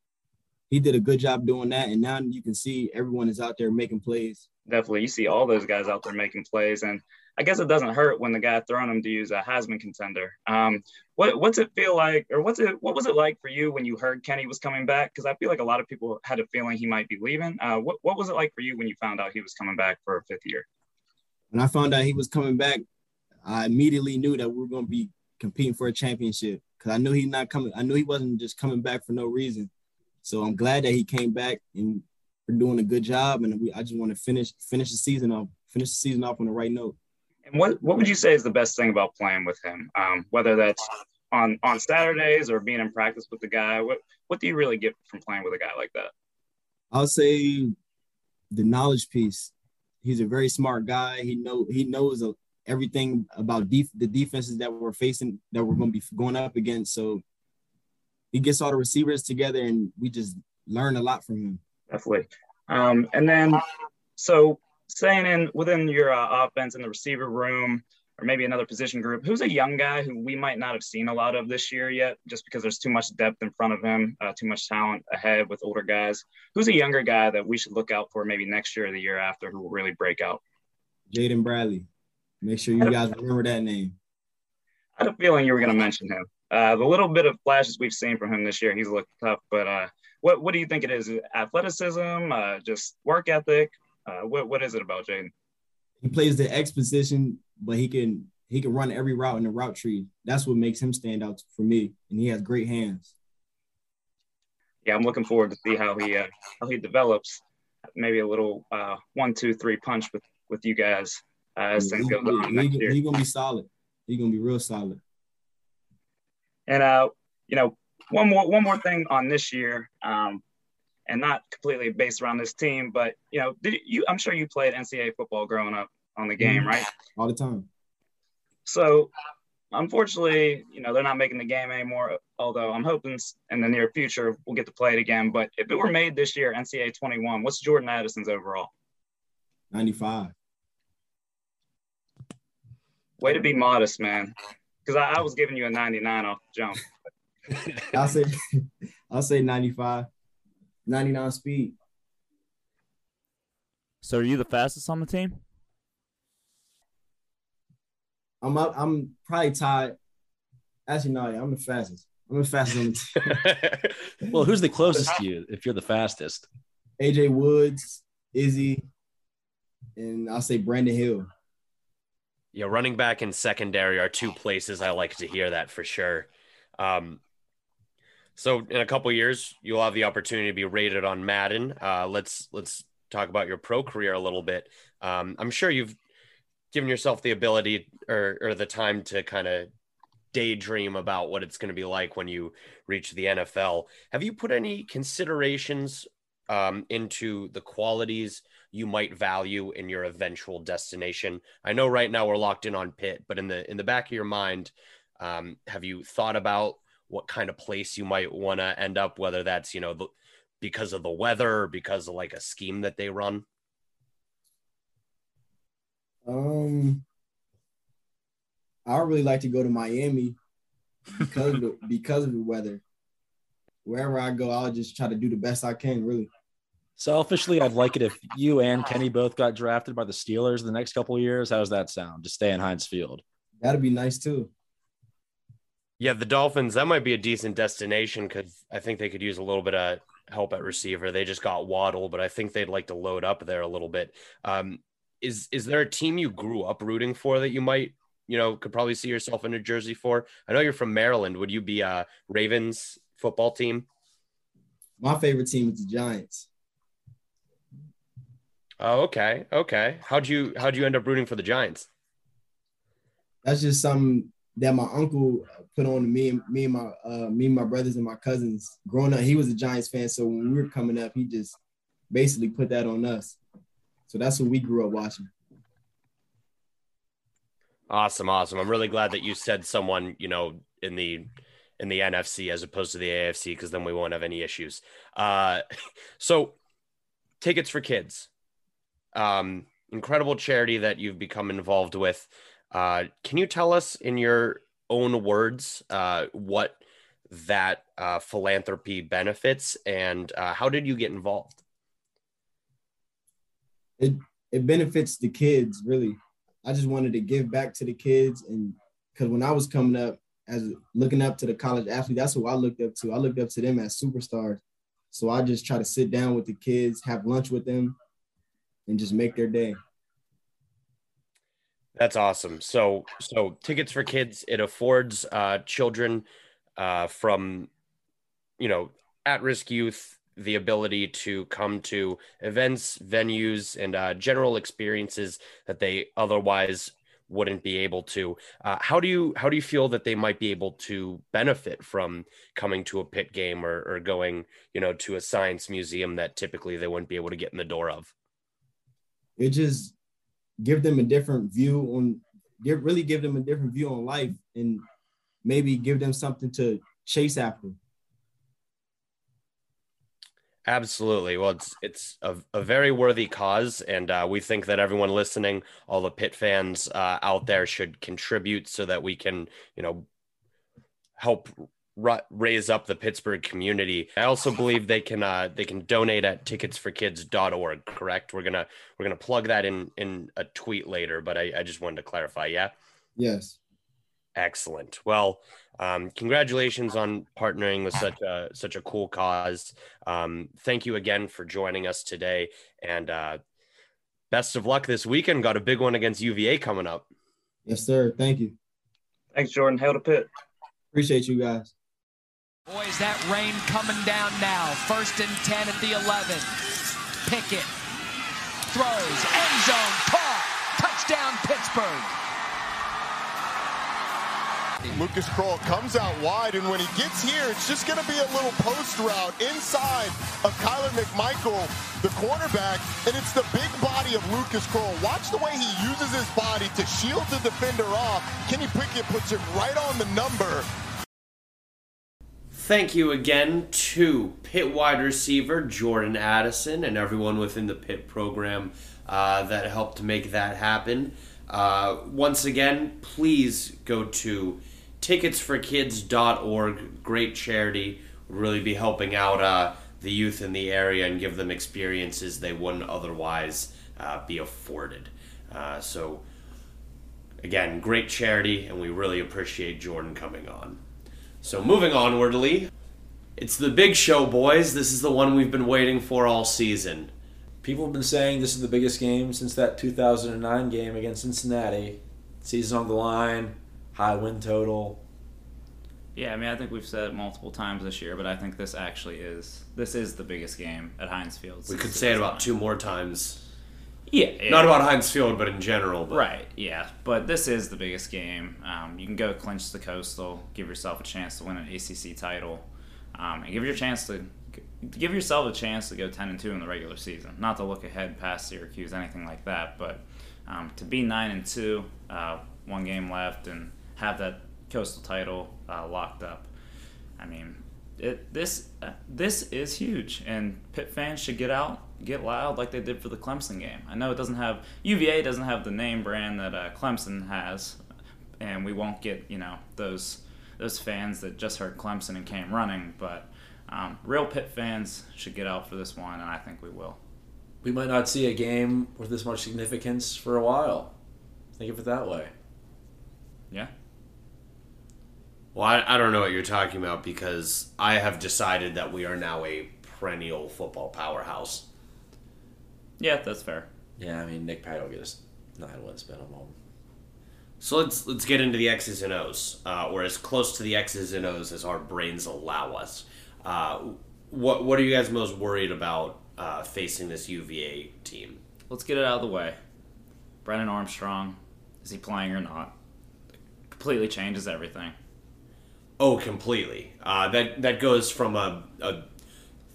He did a good job doing that, and now you can see everyone is out there making plays. definitely you see all those guys out there making plays and i guess it doesn't hurt when the guy throwing them to use a Heisman contender um, what, what's it feel like or what's it what was it like for you when you heard kenny was coming back because i feel like a lot of people had a feeling he might be leaving uh, what, what was it like for you when you found out he was coming back for a fifth year When I found out he was coming back, I immediately knew that we were going to be competing for a championship because I knew he's not coming. I knew he wasn't just coming back for no reason. So I'm glad that he came back and we're doing a good job. And we, I just want to finish finish the season off, finish the season off on the right note. And what, what would you say is the best thing about playing with him um, whether that's on on saturdays or being in practice with the guy what what do you really get from playing with a guy like that I'll say the knowledge piece. He's a very smart guy. He know he knows everything about def- the defenses that we're facing that we're going to be going up against. So he gets all the receivers together, and we just learn a lot from him. definitely. Um, and then, so saying in within your uh, offense in the receiver room, or maybe another position group, who's a young guy who we might not have seen a lot of this year yet, just because there's too much depth in front of him, uh, too much talent ahead with older guys. Who's a younger guy that we should look out for maybe next year or the year after who will really break out? Jaden Bradley. Make sure you guys remember that name. I had a feeling you were going to mention him. Uh, the little bit of flashes we've seen from him this year, he's looked tough. But uh, what what do you think it is? Athleticism, uh, just work ethic. Uh, what what is it about Jaden? He plays the X position, but he can he can run every route in the route tree. That's what makes him stand out for me. And he has great hands. yeah, I'm looking forward to see how he uh, how he develops. Maybe a little uh, one, two, three punch with with you guys uh, as things He's go on be- next year. he gonna be solid. He's gonna be real solid. And uh, you know, one more one more thing on this year, um, and not completely based around this team, but you know, did you? I'm sure you played NCAA football growing up on the game, Mhm. right? All the time. So, unfortunately, you know, they're not making the game anymore. Although I'm hoping in the near future we'll get to play it again. But if it were made this year, NCAA 21, what's Jordan Addison's overall? 95. Way to be modest, man. Because I, I was giving you a 99 off the jump. I'll say I'll say 95. 99 speed. So are you the fastest on the team? I'm up, I'm probably tied. Actually, no, yeah, I'm the fastest. I'm the fastest on the team. well, who's the closest to you if you're the fastest? AJ Woods, Izzy, and I'll say Brandon Hill. Yeah, running back and secondary are two places I like to hear that for sure. Um, so in a couple years, you'll have the opportunity to be rated on Madden. Uh, let's let's talk about your pro career a little bit. Um, I'm sure you've given yourself the ability or, or the time to kind of daydream about what it's going to be like when you reach the NFL. Have you put any considerations um, into the qualities you might value in your eventual destination? I know right now we're locked in on Pitt, but in the in the back of your mind, um, have you thought about what kind of place you might want to end up? Whether that's you know the, because of the weather or because of like a scheme that they run. Um, I really like to go to Miami because of the, because of the weather. Wherever I go, I'll just try to do the best I can. Really, Selfishly, I'd like it if you and Kenny both got drafted by the Steelers the next couple of years. How does that sound? Just stay in Heinz Field. that'd be nice too. Yeah, the Dolphins, that might be a decent destination because I think they could use a little bit of help at receiver. They just got Waddle, but I think they'd like to load up there a little bit. Um, is is there a team you grew up rooting for that you might, you know, could probably see yourself in a jersey for? I know you're from Maryland. Would you be a Ravens football team? My favorite team is the Giants. Oh, okay. Okay. How'd you how'd you end up rooting for the Giants? That's just something that my uncle put on me and me and my uh, me and my brothers and my cousins. Growing up, he was a Giants fan, so when we were coming up, he just basically put that on us. So that's what we grew up watching. Awesome, awesome. I'm really glad that you said someone, you know, in the in the NFC as opposed to the AFC because then we won't have any issues. Uh, so, tickets for kids, um, incredible charity that you've become involved with. Uh, can you tell us in your own words uh, what that uh, philanthropy benefits and uh, how did you get involved? It it benefits the kids really. I just wanted to give back to the kids, and because when I was coming up as looking up to the college athlete, that's who I looked up to. I looked up to them as superstars. So I just try to sit down with the kids, have lunch with them, and just make their day. That's awesome. So, so tickets for kids it affords uh, children uh, from, you know, at-risk youth the ability to come to events, venues, and uh, general experiences that they otherwise wouldn't be able to. Uh, how do you how do you feel that they might be able to benefit from coming to a Pitt game or, or going, you know, to a science museum that typically they wouldn't be able to get in the door of? It just give them a different view on really give them a different view on life and maybe give them something to chase after. Absolutely. Well, it's it's a, a very worthy cause, and uh, we think that everyone listening, all the Pitt fans uh, out there, should contribute so that we can, you know, help raise up the Pittsburgh community. I also believe they can uh, they can donate at ticketsforkids.org. Correct? We're gonna we're gonna plug that in in a tweet later, but I, I just wanted to clarify. Yeah. Yes. Excellent. Well, um, congratulations on partnering with such a such a cool cause. Um, thank you again for joining us today, and uh, best of luck this weekend. Got a big one against UVA coming up. Yes, sir. Thank you. Thanks, Jordan. Hail to Pitt. Appreciate you guys. Boys, that rain coming down now. First and 10 at the 11. Pickett throws, end zone, caught. Touchdown, Pittsburgh. Lucas Krull comes out wide, and when he gets here, it's just going to be a little post route inside of Kyler McMichael, the cornerback, and it's the big body of Lucas Krull. Watch the way he uses his body to shield the defender off. Kenny Pickett puts it right on the number. Thank you again to Pitt wide receiver Jordan Addison and everyone within the Pitt program uh, that helped make that happen. Uh, once again, please go to ticketsforkids.org. Great charity. Would really be helping out uh, the youth in the area and give them experiences they wouldn't otherwise uh, be afforded. Uh, so, again, great charity, and we really appreciate Jordan coming on. So, moving onwardly, it's the big show, boys. This is the one we've been waiting for all season. People have been saying this is the biggest game since that 2009 game against Cincinnati. Season on the line, high win total. Yeah, I mean, I think we've said it multiple times this year, but I think this actually is this is the biggest game at Heinz Field. We could say it about design. two more times. Yeah, yeah. Not about Heinz Field, but in general. But Right, yeah, but this is the biggest game. Um, you can go clinch the Coastal, give yourself a chance to win an ACC title, um, and give your chance to give yourself a chance to go ten and two in the regular season. Not to look ahead past Syracuse, anything like that, but um, to be nine and two, uh, one game left, and have that Coastal title uh, locked up. I mean, it, this uh, this is huge, and Pitt fans should get out, get loud like they did for the Clemson game. I know it doesn't have UVA doesn't have the name brand that uh, Clemson has, and we won't get you know those those fans that just heard Clemson and came running. But um, real Pitt fans should get out for this one, and I think we will. We might not see a game with this much significance for a while. Think of it that way. Yeah. Well, I, I don't know what you're talking about because I have decided that we are now a perennial football powerhouse. Yeah, that's fair. Yeah, I mean Nick Pat will get us nine wins minimum. So let's let's get into the X's and O's. Uh, we're as close to the X's and O's as our brains allow us. Uh, what what are you guys most worried about uh, facing this UVA team? Let's get it out of the way. Brennan Armstrong, is he playing or not? Completely changes everything. Oh, completely. Uh, that that goes from a, a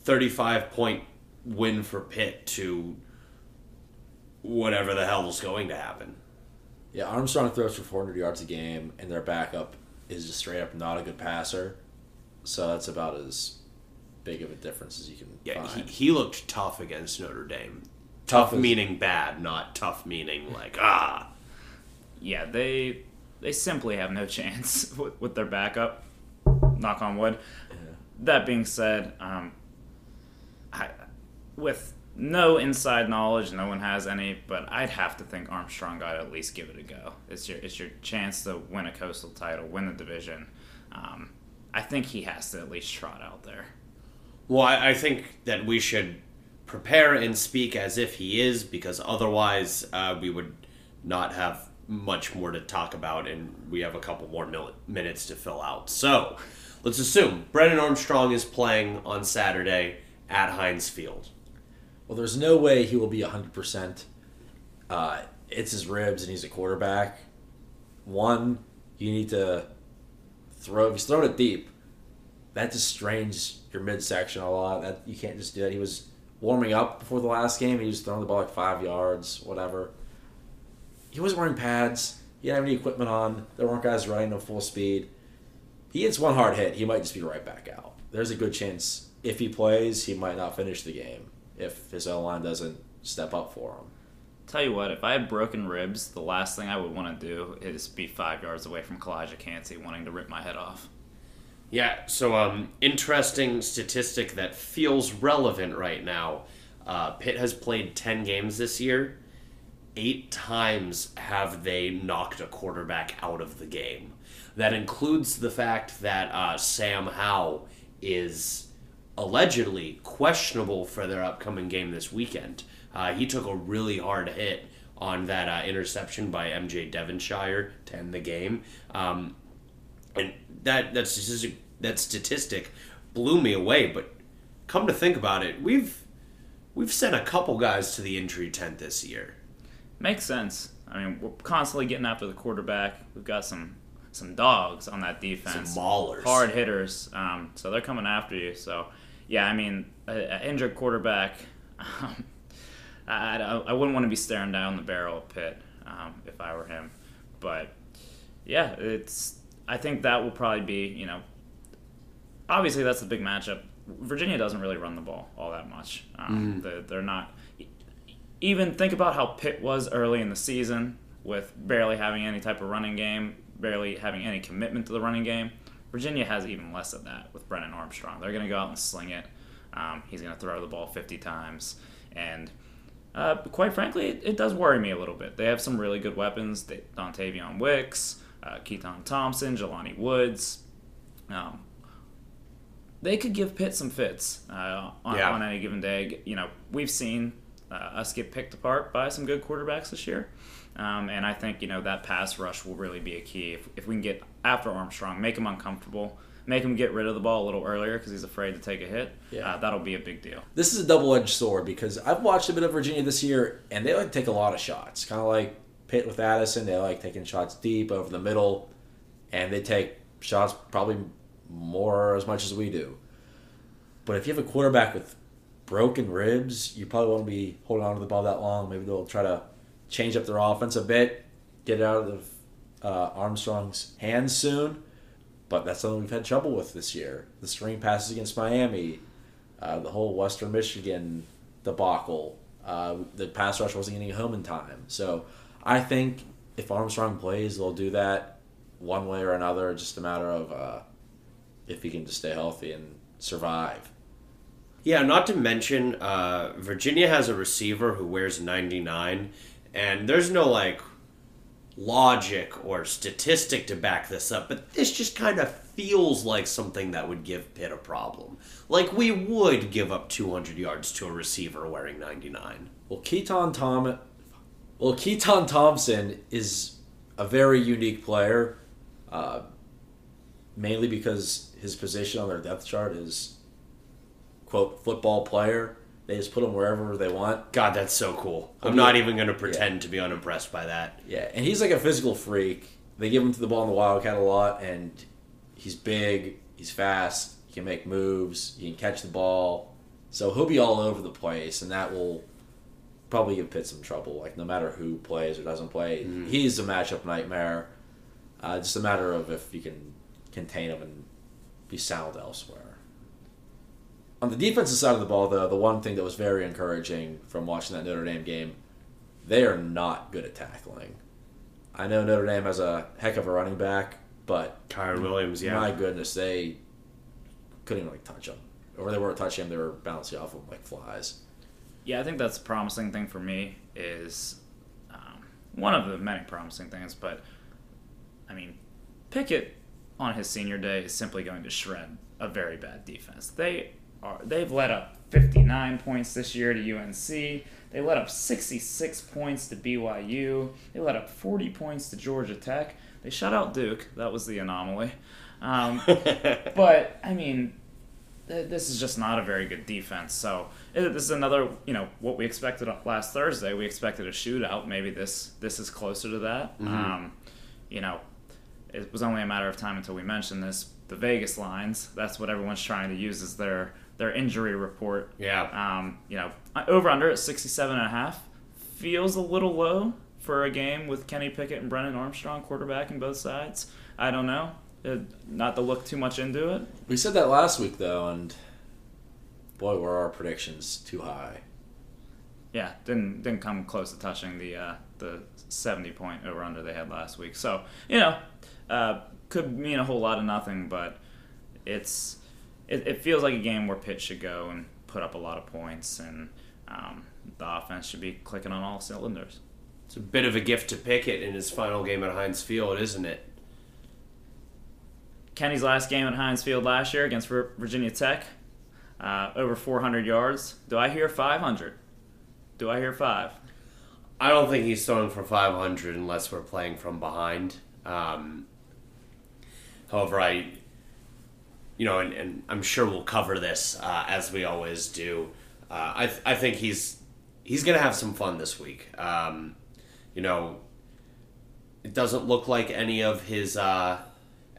35 point win for Pitt to whatever the hell is going to happen. Yeah, Armstrong throws for 400 yards a game, and their backup is just straight up not a good passer. So that's about as big of a difference as you can Yeah, he, find. he looked tough against Notre Dame. Tough, Tough is- meaning bad, not tough meaning like ah. Yeah, they they simply have no chance with, with their backup. Knock on wood. That being said, um, I, with no inside knowledge, no one has any, but I'd have to think Armstrong got to at least give it a go. It's your it's your chance to win a coastal title, win the division. Um, I think he has to at least trot out there. Well, I, I think that we should prepare and speak as if he is, because otherwise uh, we would not have much more to talk about, and we have a couple more mil- minutes to fill out. So, let's assume Brennan Armstrong is playing on Saturday at Heinz Field. Well, there's no way he will be 100%. Uh, it's his ribs, and he's a quarterback. One, you need to throw, if he's throwing it deep, that just strains your midsection a lot. That You can't just do that. He was warming up before the last game. He was throwing the ball like five yards, whatever. He wasn't wearing pads. He didn't have any equipment on. There weren't guys running at full speed. He gets one hard hit, he might just be right back out. There's a good chance if he plays, he might not finish the game if his O line doesn't step up for him. Tell you what, if I had broken ribs, the last thing I would want to do is be five yards away from Calijah Kancey wanting to rip my head off. Yeah, so um, interesting statistic that feels relevant right now. Uh, Pitt has played 10 games this year. Eight times have they knocked a quarterback out of the game. That includes the fact that uh, Sam Howell is allegedly questionable for their upcoming game this weekend. Uh, he took a really hard hit on that uh, interception by MJ Devonshire to end the game. Um, and that that statistic that statistic blew me away. But come to think about it, we've we've sent a couple guys to the injury tent this year. Makes sense. I mean, we're constantly getting after the quarterback. We've got some some dogs on that defense, Some maulers. hard hitters. Um, so they're coming after you. So yeah, I mean, an injured quarterback. Um, I, I, I wouldn't want to be staring down the barrel of Pitt um, if I were him. But yeah, it's. I think that will probably be you know. Obviously, that's the big matchup. Virginia doesn't really run the ball all that much. Um, they're, they're not even think about how Pitt was early in the season with barely having any type of running game, barely having any commitment to the running game. Virginia has even less of that with Brennan Armstrong. They're going to go out and sling it. Um, he's going to throw the ball 50 times. And uh, quite frankly, it, it does worry me a little bit. They have some really good weapons they, Dontayvion Wicks, uh, Keytaon Thompson, Jelani Woods. Um, they could give Pitt some fits uh, on, Yeah. on any given day. You know, we've seen uh, us get picked apart by some good quarterbacks this year. Um, and I think, you know, that pass rush will really be a key. If, if we can get after Armstrong, make him uncomfortable, make him get rid of the ball a little earlier because he's afraid to take a hit, Yeah. uh, that'll be a big deal. This is a double edged sword because I've watched a bit of Virginia this year, and they like to take a lot of shots. Kind of like Pitt with Addison, they like taking shots deep over the middle, and they take shots probably more as much as we do. But if you have a quarterback with broken ribs, you probably won't be holding on to the ball that long. Maybe they'll try to change up their offense a bit, get it out of uh, Armstrong's hands soon. But that's something we've had trouble with this year. The screen passes against Miami, uh, the whole Western Michigan debacle. Uh, the pass rush wasn't getting home in time. So I think if Armstrong plays, they'll do that one way or another. Just a matter of uh, if he can just stay healthy and survive. Yeah, not to mention, uh, Virginia has a receiver who wears 99, and there's no, like, logic or statistic to back this up, but this just kind of feels like something that would give Pitt a problem. Like, we would give up 200 yards to a receiver wearing 99. Well, Keytaon Tom, well, Keytaon Thompson is a very unique player, uh, mainly because his position on their depth chart is quote football player. They just put him wherever they want. God, that's so cool. I'm not even going to pretend to be unimpressed by that. Yeah, and he's like a physical freak. They give him to the ball in the Wildcat a lot, and he's big, he's fast, he can make moves, he can catch the ball. So he'll be all over the place, and that will probably give Pitt some trouble. Like no matter who plays or doesn't play, he's a matchup nightmare. Uh, just a matter of if you can contain him and be sound elsewhere. On the defensive side of the ball, though, the one thing that was very encouraging from watching that Notre Dame game, they are not good at tackling. I know Notre Dame has a heck of a running back, but Kyren Williams, yeah. my goodness, they couldn't even like touch him, or they weren't touching him; they were bouncing off him like flies. Yeah, I think that's a promising thing for me is um, one of the many promising things, but I mean, Pickett on his senior day is simply going to shred a very bad defense. They are they've let up 59 points this year to UNC. They let up 66 points to BYU. They let up 40 points to Georgia Tech. They shut out Duke. That was the anomaly. Um, but I mean, th- this is just not a very good defense. So it- this is another, you know, what we expected last Thursday. We expected a shootout. Maybe this this is closer to that. Um, you know, it was only a matter of time until we mentioned this. The Vegas lines. That's what everyone's trying to use as their their injury report. Yeah. Um, you know, over under at 67 and a half feels a little low for a game with Kenny Pickett and Brennan Armstrong quarterbacking both sides. I don't know. Uh, not to look too much into it. We said that last week though, and boy, were our predictions too high. Yeah, didn't didn't come close to touching the uh, the 70 point over under they had last week. So you know, uh, could mean a whole lot of nothing, but it's it, it feels like a game where Pitt should go and put up a lot of points, and um, the offense should be clicking on all cylinders. It's a bit of a gift to Pickett in his final game at Heinz Field, isn't it? Kenny's last game at Heinz Field last year against Vir- Virginia Tech, uh, over 400 yards. Do I hear 500? Do I hear five? I don't think he's throwing for 500 unless we're playing from behind. Um, however, I, you know, and, and I'm sure we'll cover this uh, as we always do. Uh, I, th- I think he's he's gonna have some fun this week. Um, you know, it doesn't look like any of his uh,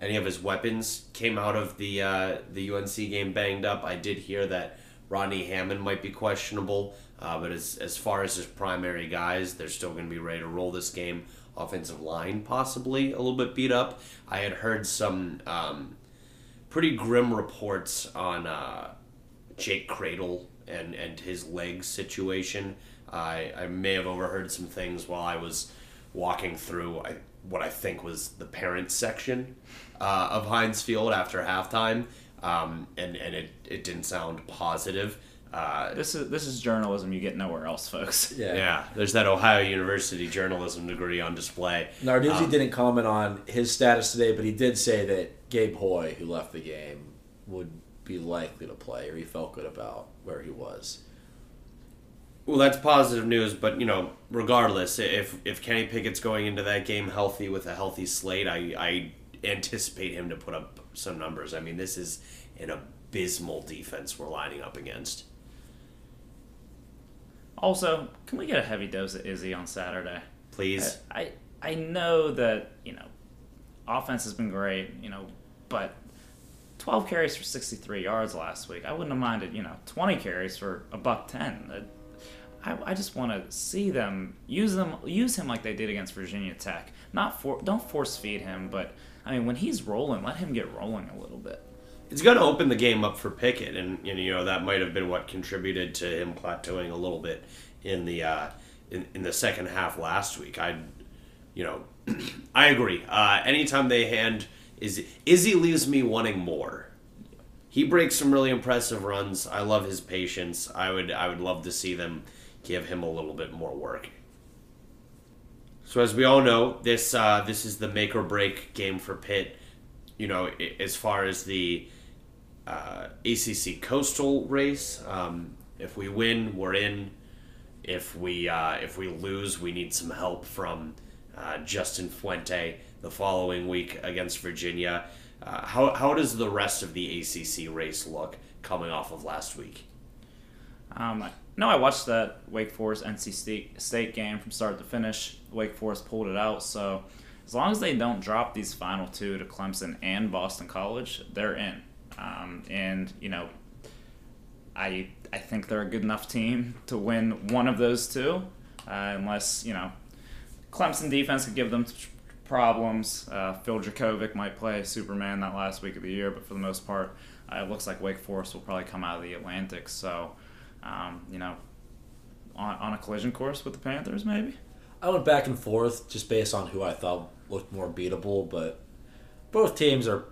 any of his weapons came out of the uh, the UNC game banged up. I did hear that Rodney Hammond might be questionable, uh, but as as far as his primary guys, they're still going to be ready to roll this game. Offensive line possibly a little bit beat up. I had heard some um, pretty grim reports on uh, Jake Kradel and and his leg situation. I I may have overheard some things while I was walking through I, what I think was the parents section uh, of Heinz Field after halftime, um, and and it, it didn't sound positive. Uh, This is this is journalism you get nowhere else, folks. Yeah. yeah, there's that Ohio University journalism degree on display. Narduzzi Um, didn't comment on his status today, but he did say that Gabe Houy, who left the game, would be likely to play, or he felt good about where he was. Well, that's positive news, but you know, regardless, if if Kenny Pickett's going into that game healthy with a healthy slate, I I anticipate him to put up some numbers. I mean, this is an abysmal defense we're lining up against. Also, can we get a heavy dose of Izzy on Saturday? Please. I I know that you know, offense has been great, you know, but 12 carries for 63 yards last week. I wouldn't have minded, you know, 20 carries for a buck 10. Uh, I, I just want to see them use them use him like they did against Virginia Tech. Not for don't force feed him, but I mean when he's rolling, let him get rolling a little bit. It's going to open the game up for Pickett, and, and you know that might have been what contributed to him plateauing a little bit in the uh, in, in the second half last week. I, you know, I agree. Uh, anytime they hand Izzy, Izzy leaves me wanting more. He breaks some really impressive runs. I love his patience. I would I would love to see them give him a little bit more work. So as we all know, this uh, this is the make or break game for Pitt. You know, as far as the uh, ACC Coastal race, um, if we win, we're in. If we uh, if we lose, we need some help from uh, Justin Fuente the following week against Virginia. Uh, how how does the rest of the ACC race look coming off of last week? Um, no, I watched that Wake Forest NC State game from start to finish. Wake Forest pulled it out, so as long as they don't drop these final two to Clemson and Boston College, they're in. Um, and you know, I I think they're a good enough team to win one of those two, uh, unless you know Clemson defense could give them problems. Uh, Phil Jurkovec might play Superman that last week of the year, but for the most part, uh, it looks like Wake Forest will probably come out of the Atlantic. So, um, you know, on, on a collision course with the Panthers, maybe. I went back and forth just based on who I thought looked more beatable, but both teams are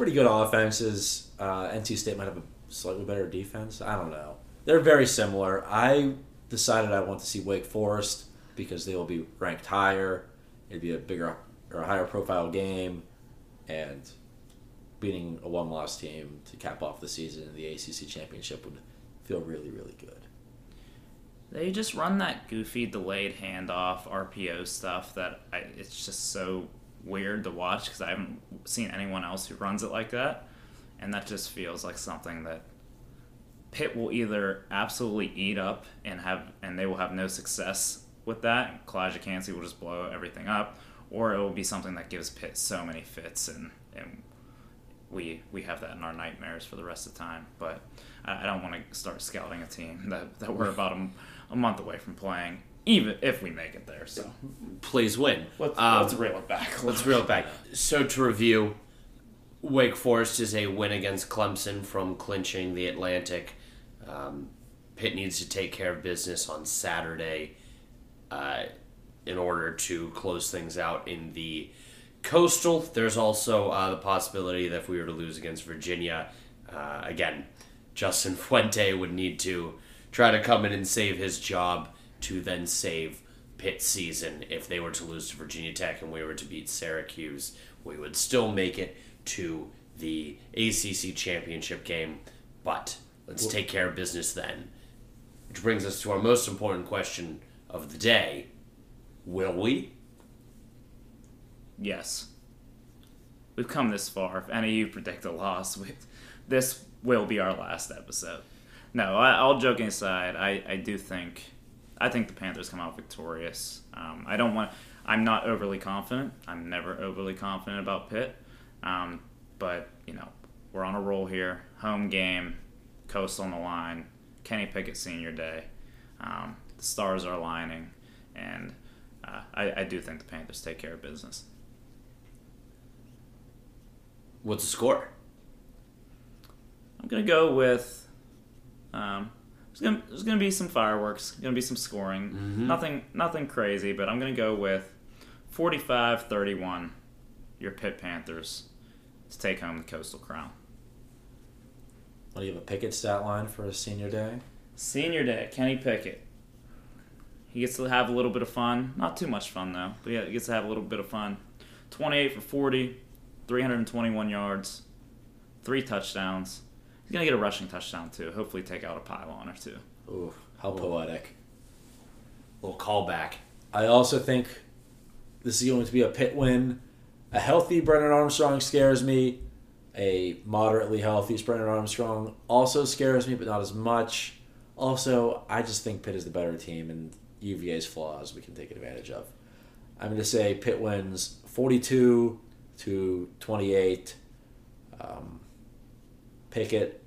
pretty good offenses. Uh, NC State might have a slightly better defense. I don't know. They're very similar. I decided I want to see Wake Forest because they will be ranked higher. It'd be a bigger or a higher profile game, and beating a one loss team to cap off the season in the ACC championship would feel really really good. They just run that goofy delayed handoff RPO stuff that I, it's just so weird to watch because I haven't seen anyone else who runs it like that, and that just feels like something that Pitt will either absolutely eat up and have and they will have no success with that. and Calijah will just blow everything up, or it will be something that gives Pitt so many fits and and we we have that in our nightmares for the rest of the time. But I, I don't want to start scouting a team that, that we're about a, a month away from playing, even if we make it there. So Please win. let's, Um, let's reel it back. Let's reel it back. So to review, Wake Forest is a win against Clemson from clinching the Atlantic. Um, Pitt needs to take care of business on Saturday uh, in order to close things out in the Coastal. There's also uh, the possibility that if we were to lose against Virginia, uh, again, Justin Fuente would need to try to come in and save his job to then save Pitt season. If they were to lose to Virginia Tech and we were to beat Syracuse, we would still make it to the ACC championship game. But let's take care of business then. Which brings us to our most important question of the day. Will we? Yes. We've come this far. If any of you predict a loss, we, this will be our last episode. No, I, all joking aside, I, I do think I think the Panthers come out victorious. Um, I don't want. I'm not overly confident. I'm never overly confident about Pitt. Um, but you know, we're on a roll here. Home game, coast on the line. Kenny Pickett senior day. Um, the stars are aligning, and uh, I, I do think the Panthers take care of business. What's the score? I'm gonna go with. Um, there's gonna there's gonna be some fireworks. Gonna be some scoring. Mm-hmm. Nothing nothing crazy, but I'm gonna go with 45-31. Your Pitt Panthers to take home the Coastal Crown. What do you have a Pickett stat line for a senior day? Senior day, Kenny Pickett. He gets to have a little bit of fun. Not too much fun though, but yeah, he gets to have a little bit of fun. 28 for 40, 321 yards, three touchdowns. He's gonna get a rushing touchdown too. Hopefully, take out a pylon or two. Ooh, how poetic. little callback. I also think this is going to be a Pitt win. A healthy Brennan Armstrong scares me. a moderately healthy Brennan Armstrong also scares me, but not as much. Also, I just think Pitt is the better team, and UVA's flaws we can take advantage of. I'm going to say Pitt wins 42 to 28. Um, Pickett,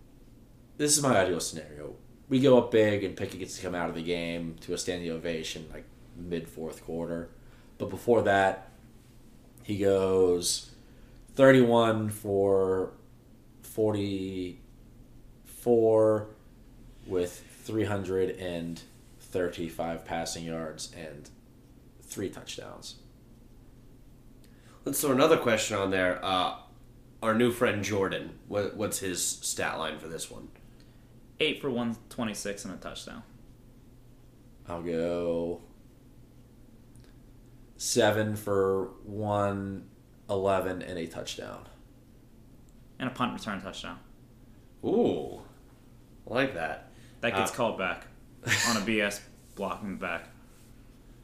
this is my ideal scenario. We go up big, and Pickett gets to come out of the game to a standing ovation, like mid fourth quarter. But before that, he goes 31 for 44 with 335 passing yards and three touchdowns. Let's throw another question on there. Uh, our new friend Jordan, what, what's his stat line for this one? Eight for 126 and a touchdown. I'll go seven for 111 and a touchdown. And a punt return touchdown. Ooh, I like that. That gets Uh, called back on a BS blocking back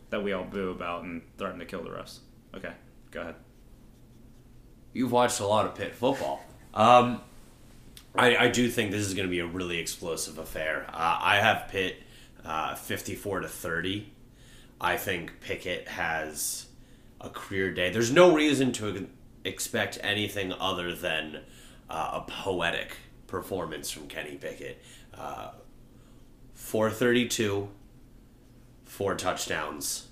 that we all boo about and threaten to kill the refs. Okay, go ahead. You've watched a lot of Pitt football. Um, I, I do think this is going to be a really explosive affair. Uh, I have Pitt uh, 54 to 30. I think Pickett has a career day. There's no reason to expect anything other than uh, a poetic performance from Kenny Pickett. Uh, 432, four touchdowns,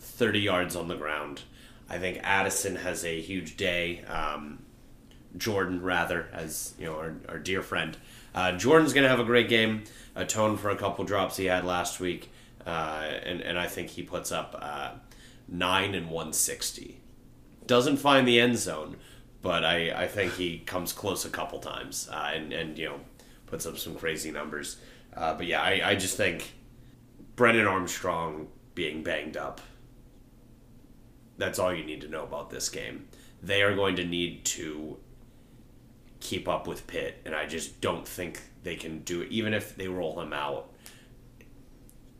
30 yards on the ground. I think Addison has a huge day. Um, Jordan, rather, as you know, our, our dear friend. Uh, Jordan's going to have a great game, atone for a couple drops he had last week, uh, and and I think he puts up uh, nine and one sixty. Doesn't find the end zone, but I, I think he comes close a couple times, uh, and and you know puts up some crazy numbers. Uh, but yeah, I, I just think Brennan Armstrong being banged up. That's all you need to know about this game. They are going to need to keep up with Pitt, and I just don't think they can do it. Even if they roll him out,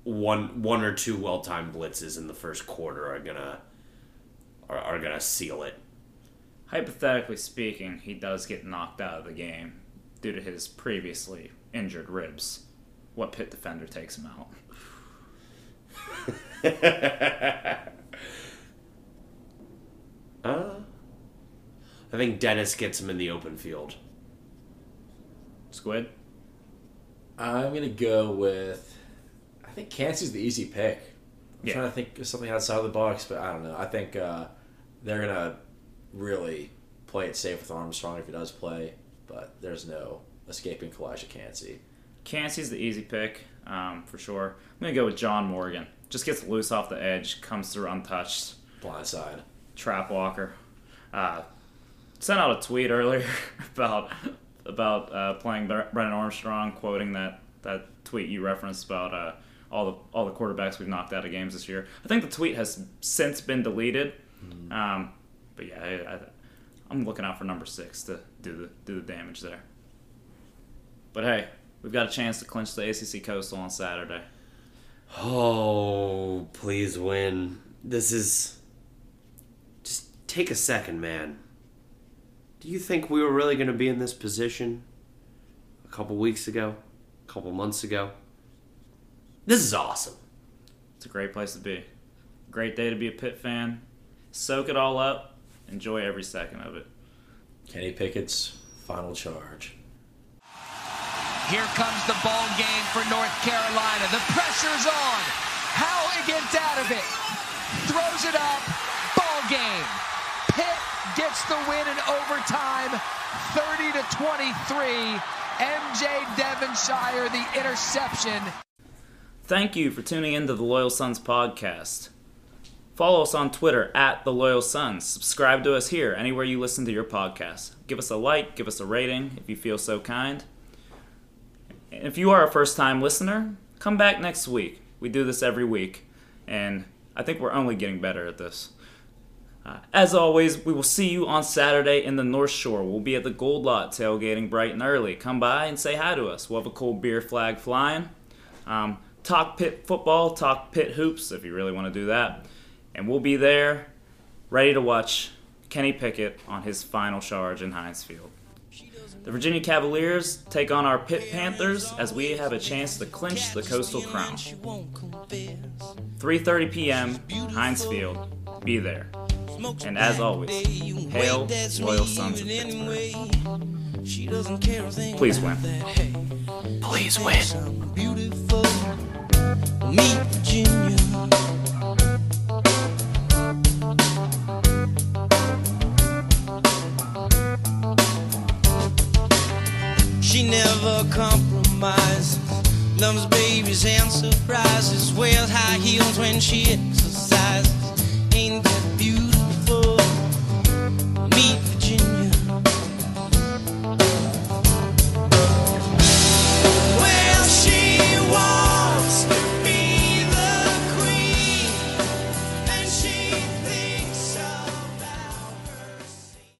one one or two well timed blitzes in the first quarter are gonna are, are gonna seal it. Hypothetically speaking, he does get knocked out of the game due to his previously injured ribs. What Pitt defender takes him out? Uh, I think Dennis gets him in the open field. Squid? I'm gonna go with. I think Kancey's the easy pick. I'm Yeah. trying to think of something outside of the box, but I don't know. I think uh, they're gonna really play it safe with Armstrong if he does play, but there's no escaping Calijah Kancey. Kancey's the easy pick, um, for sure. I'm going to go with John Morgan. Just gets loose off the edge, comes through untouched. Blindside. Trap Walker. Uh, sent out a tweet earlier about about uh, playing Brennan Armstrong, quoting that, that tweet you referenced about uh, all the all the quarterbacks we've knocked out of games this year. I think the tweet has since been deleted. Um, but yeah, I, I, I'm looking out for number six to do the do the damage there. But hey, we've got a chance to clinch the ACC Coastal on Saturday. Oh, please win. This is. Just take a second, man. Do you think we were really going to be in this position a couple weeks ago? A couple months ago? This is awesome. It's a great place to be. Great day to be a Pitt fan. Soak it all up. Enjoy every second of it. Kenny Pickett's final charge. Here comes the ball game for North Carolina. The pressure's on. Howell gets out of it. Throws it up. Ball game. Pitt gets the win in overtime. 30 to 23. MJ Devonshire, the interception. Thank you for tuning in to the Loyal Sons podcast. Follow us on Twitter at the Loyal Sons. Subscribe to us here, anywhere you listen to your podcast. Give us a like, give us a rating if you feel so kind. If you are a first time listener, come back next week. We do this every week, and I think we're only getting better at this. Uh, as always, we will see you on Saturday in the North Shore. We'll be at the Gold Lot tailgating bright and early. Come by and say hi to us. We'll have a cold beer flag flying. Um, talk Pitt football, talk Pitt hoops if you really want to do that. And we'll be there ready to watch Kenny Pickett on his final charge in Heinz Field. The Virginia Cavaliers take on our Pitt Panthers as we have a chance to clinch the Coastal Crown. 3:30 p.m. Heinz Field. Be there. And as always, hail Loyal Sons of Pittsburgh. Please win. Please win. beautiful. Meet Virginia. She never compromises. Loves babies and surprises. Wears high heels when she exercises. Ain't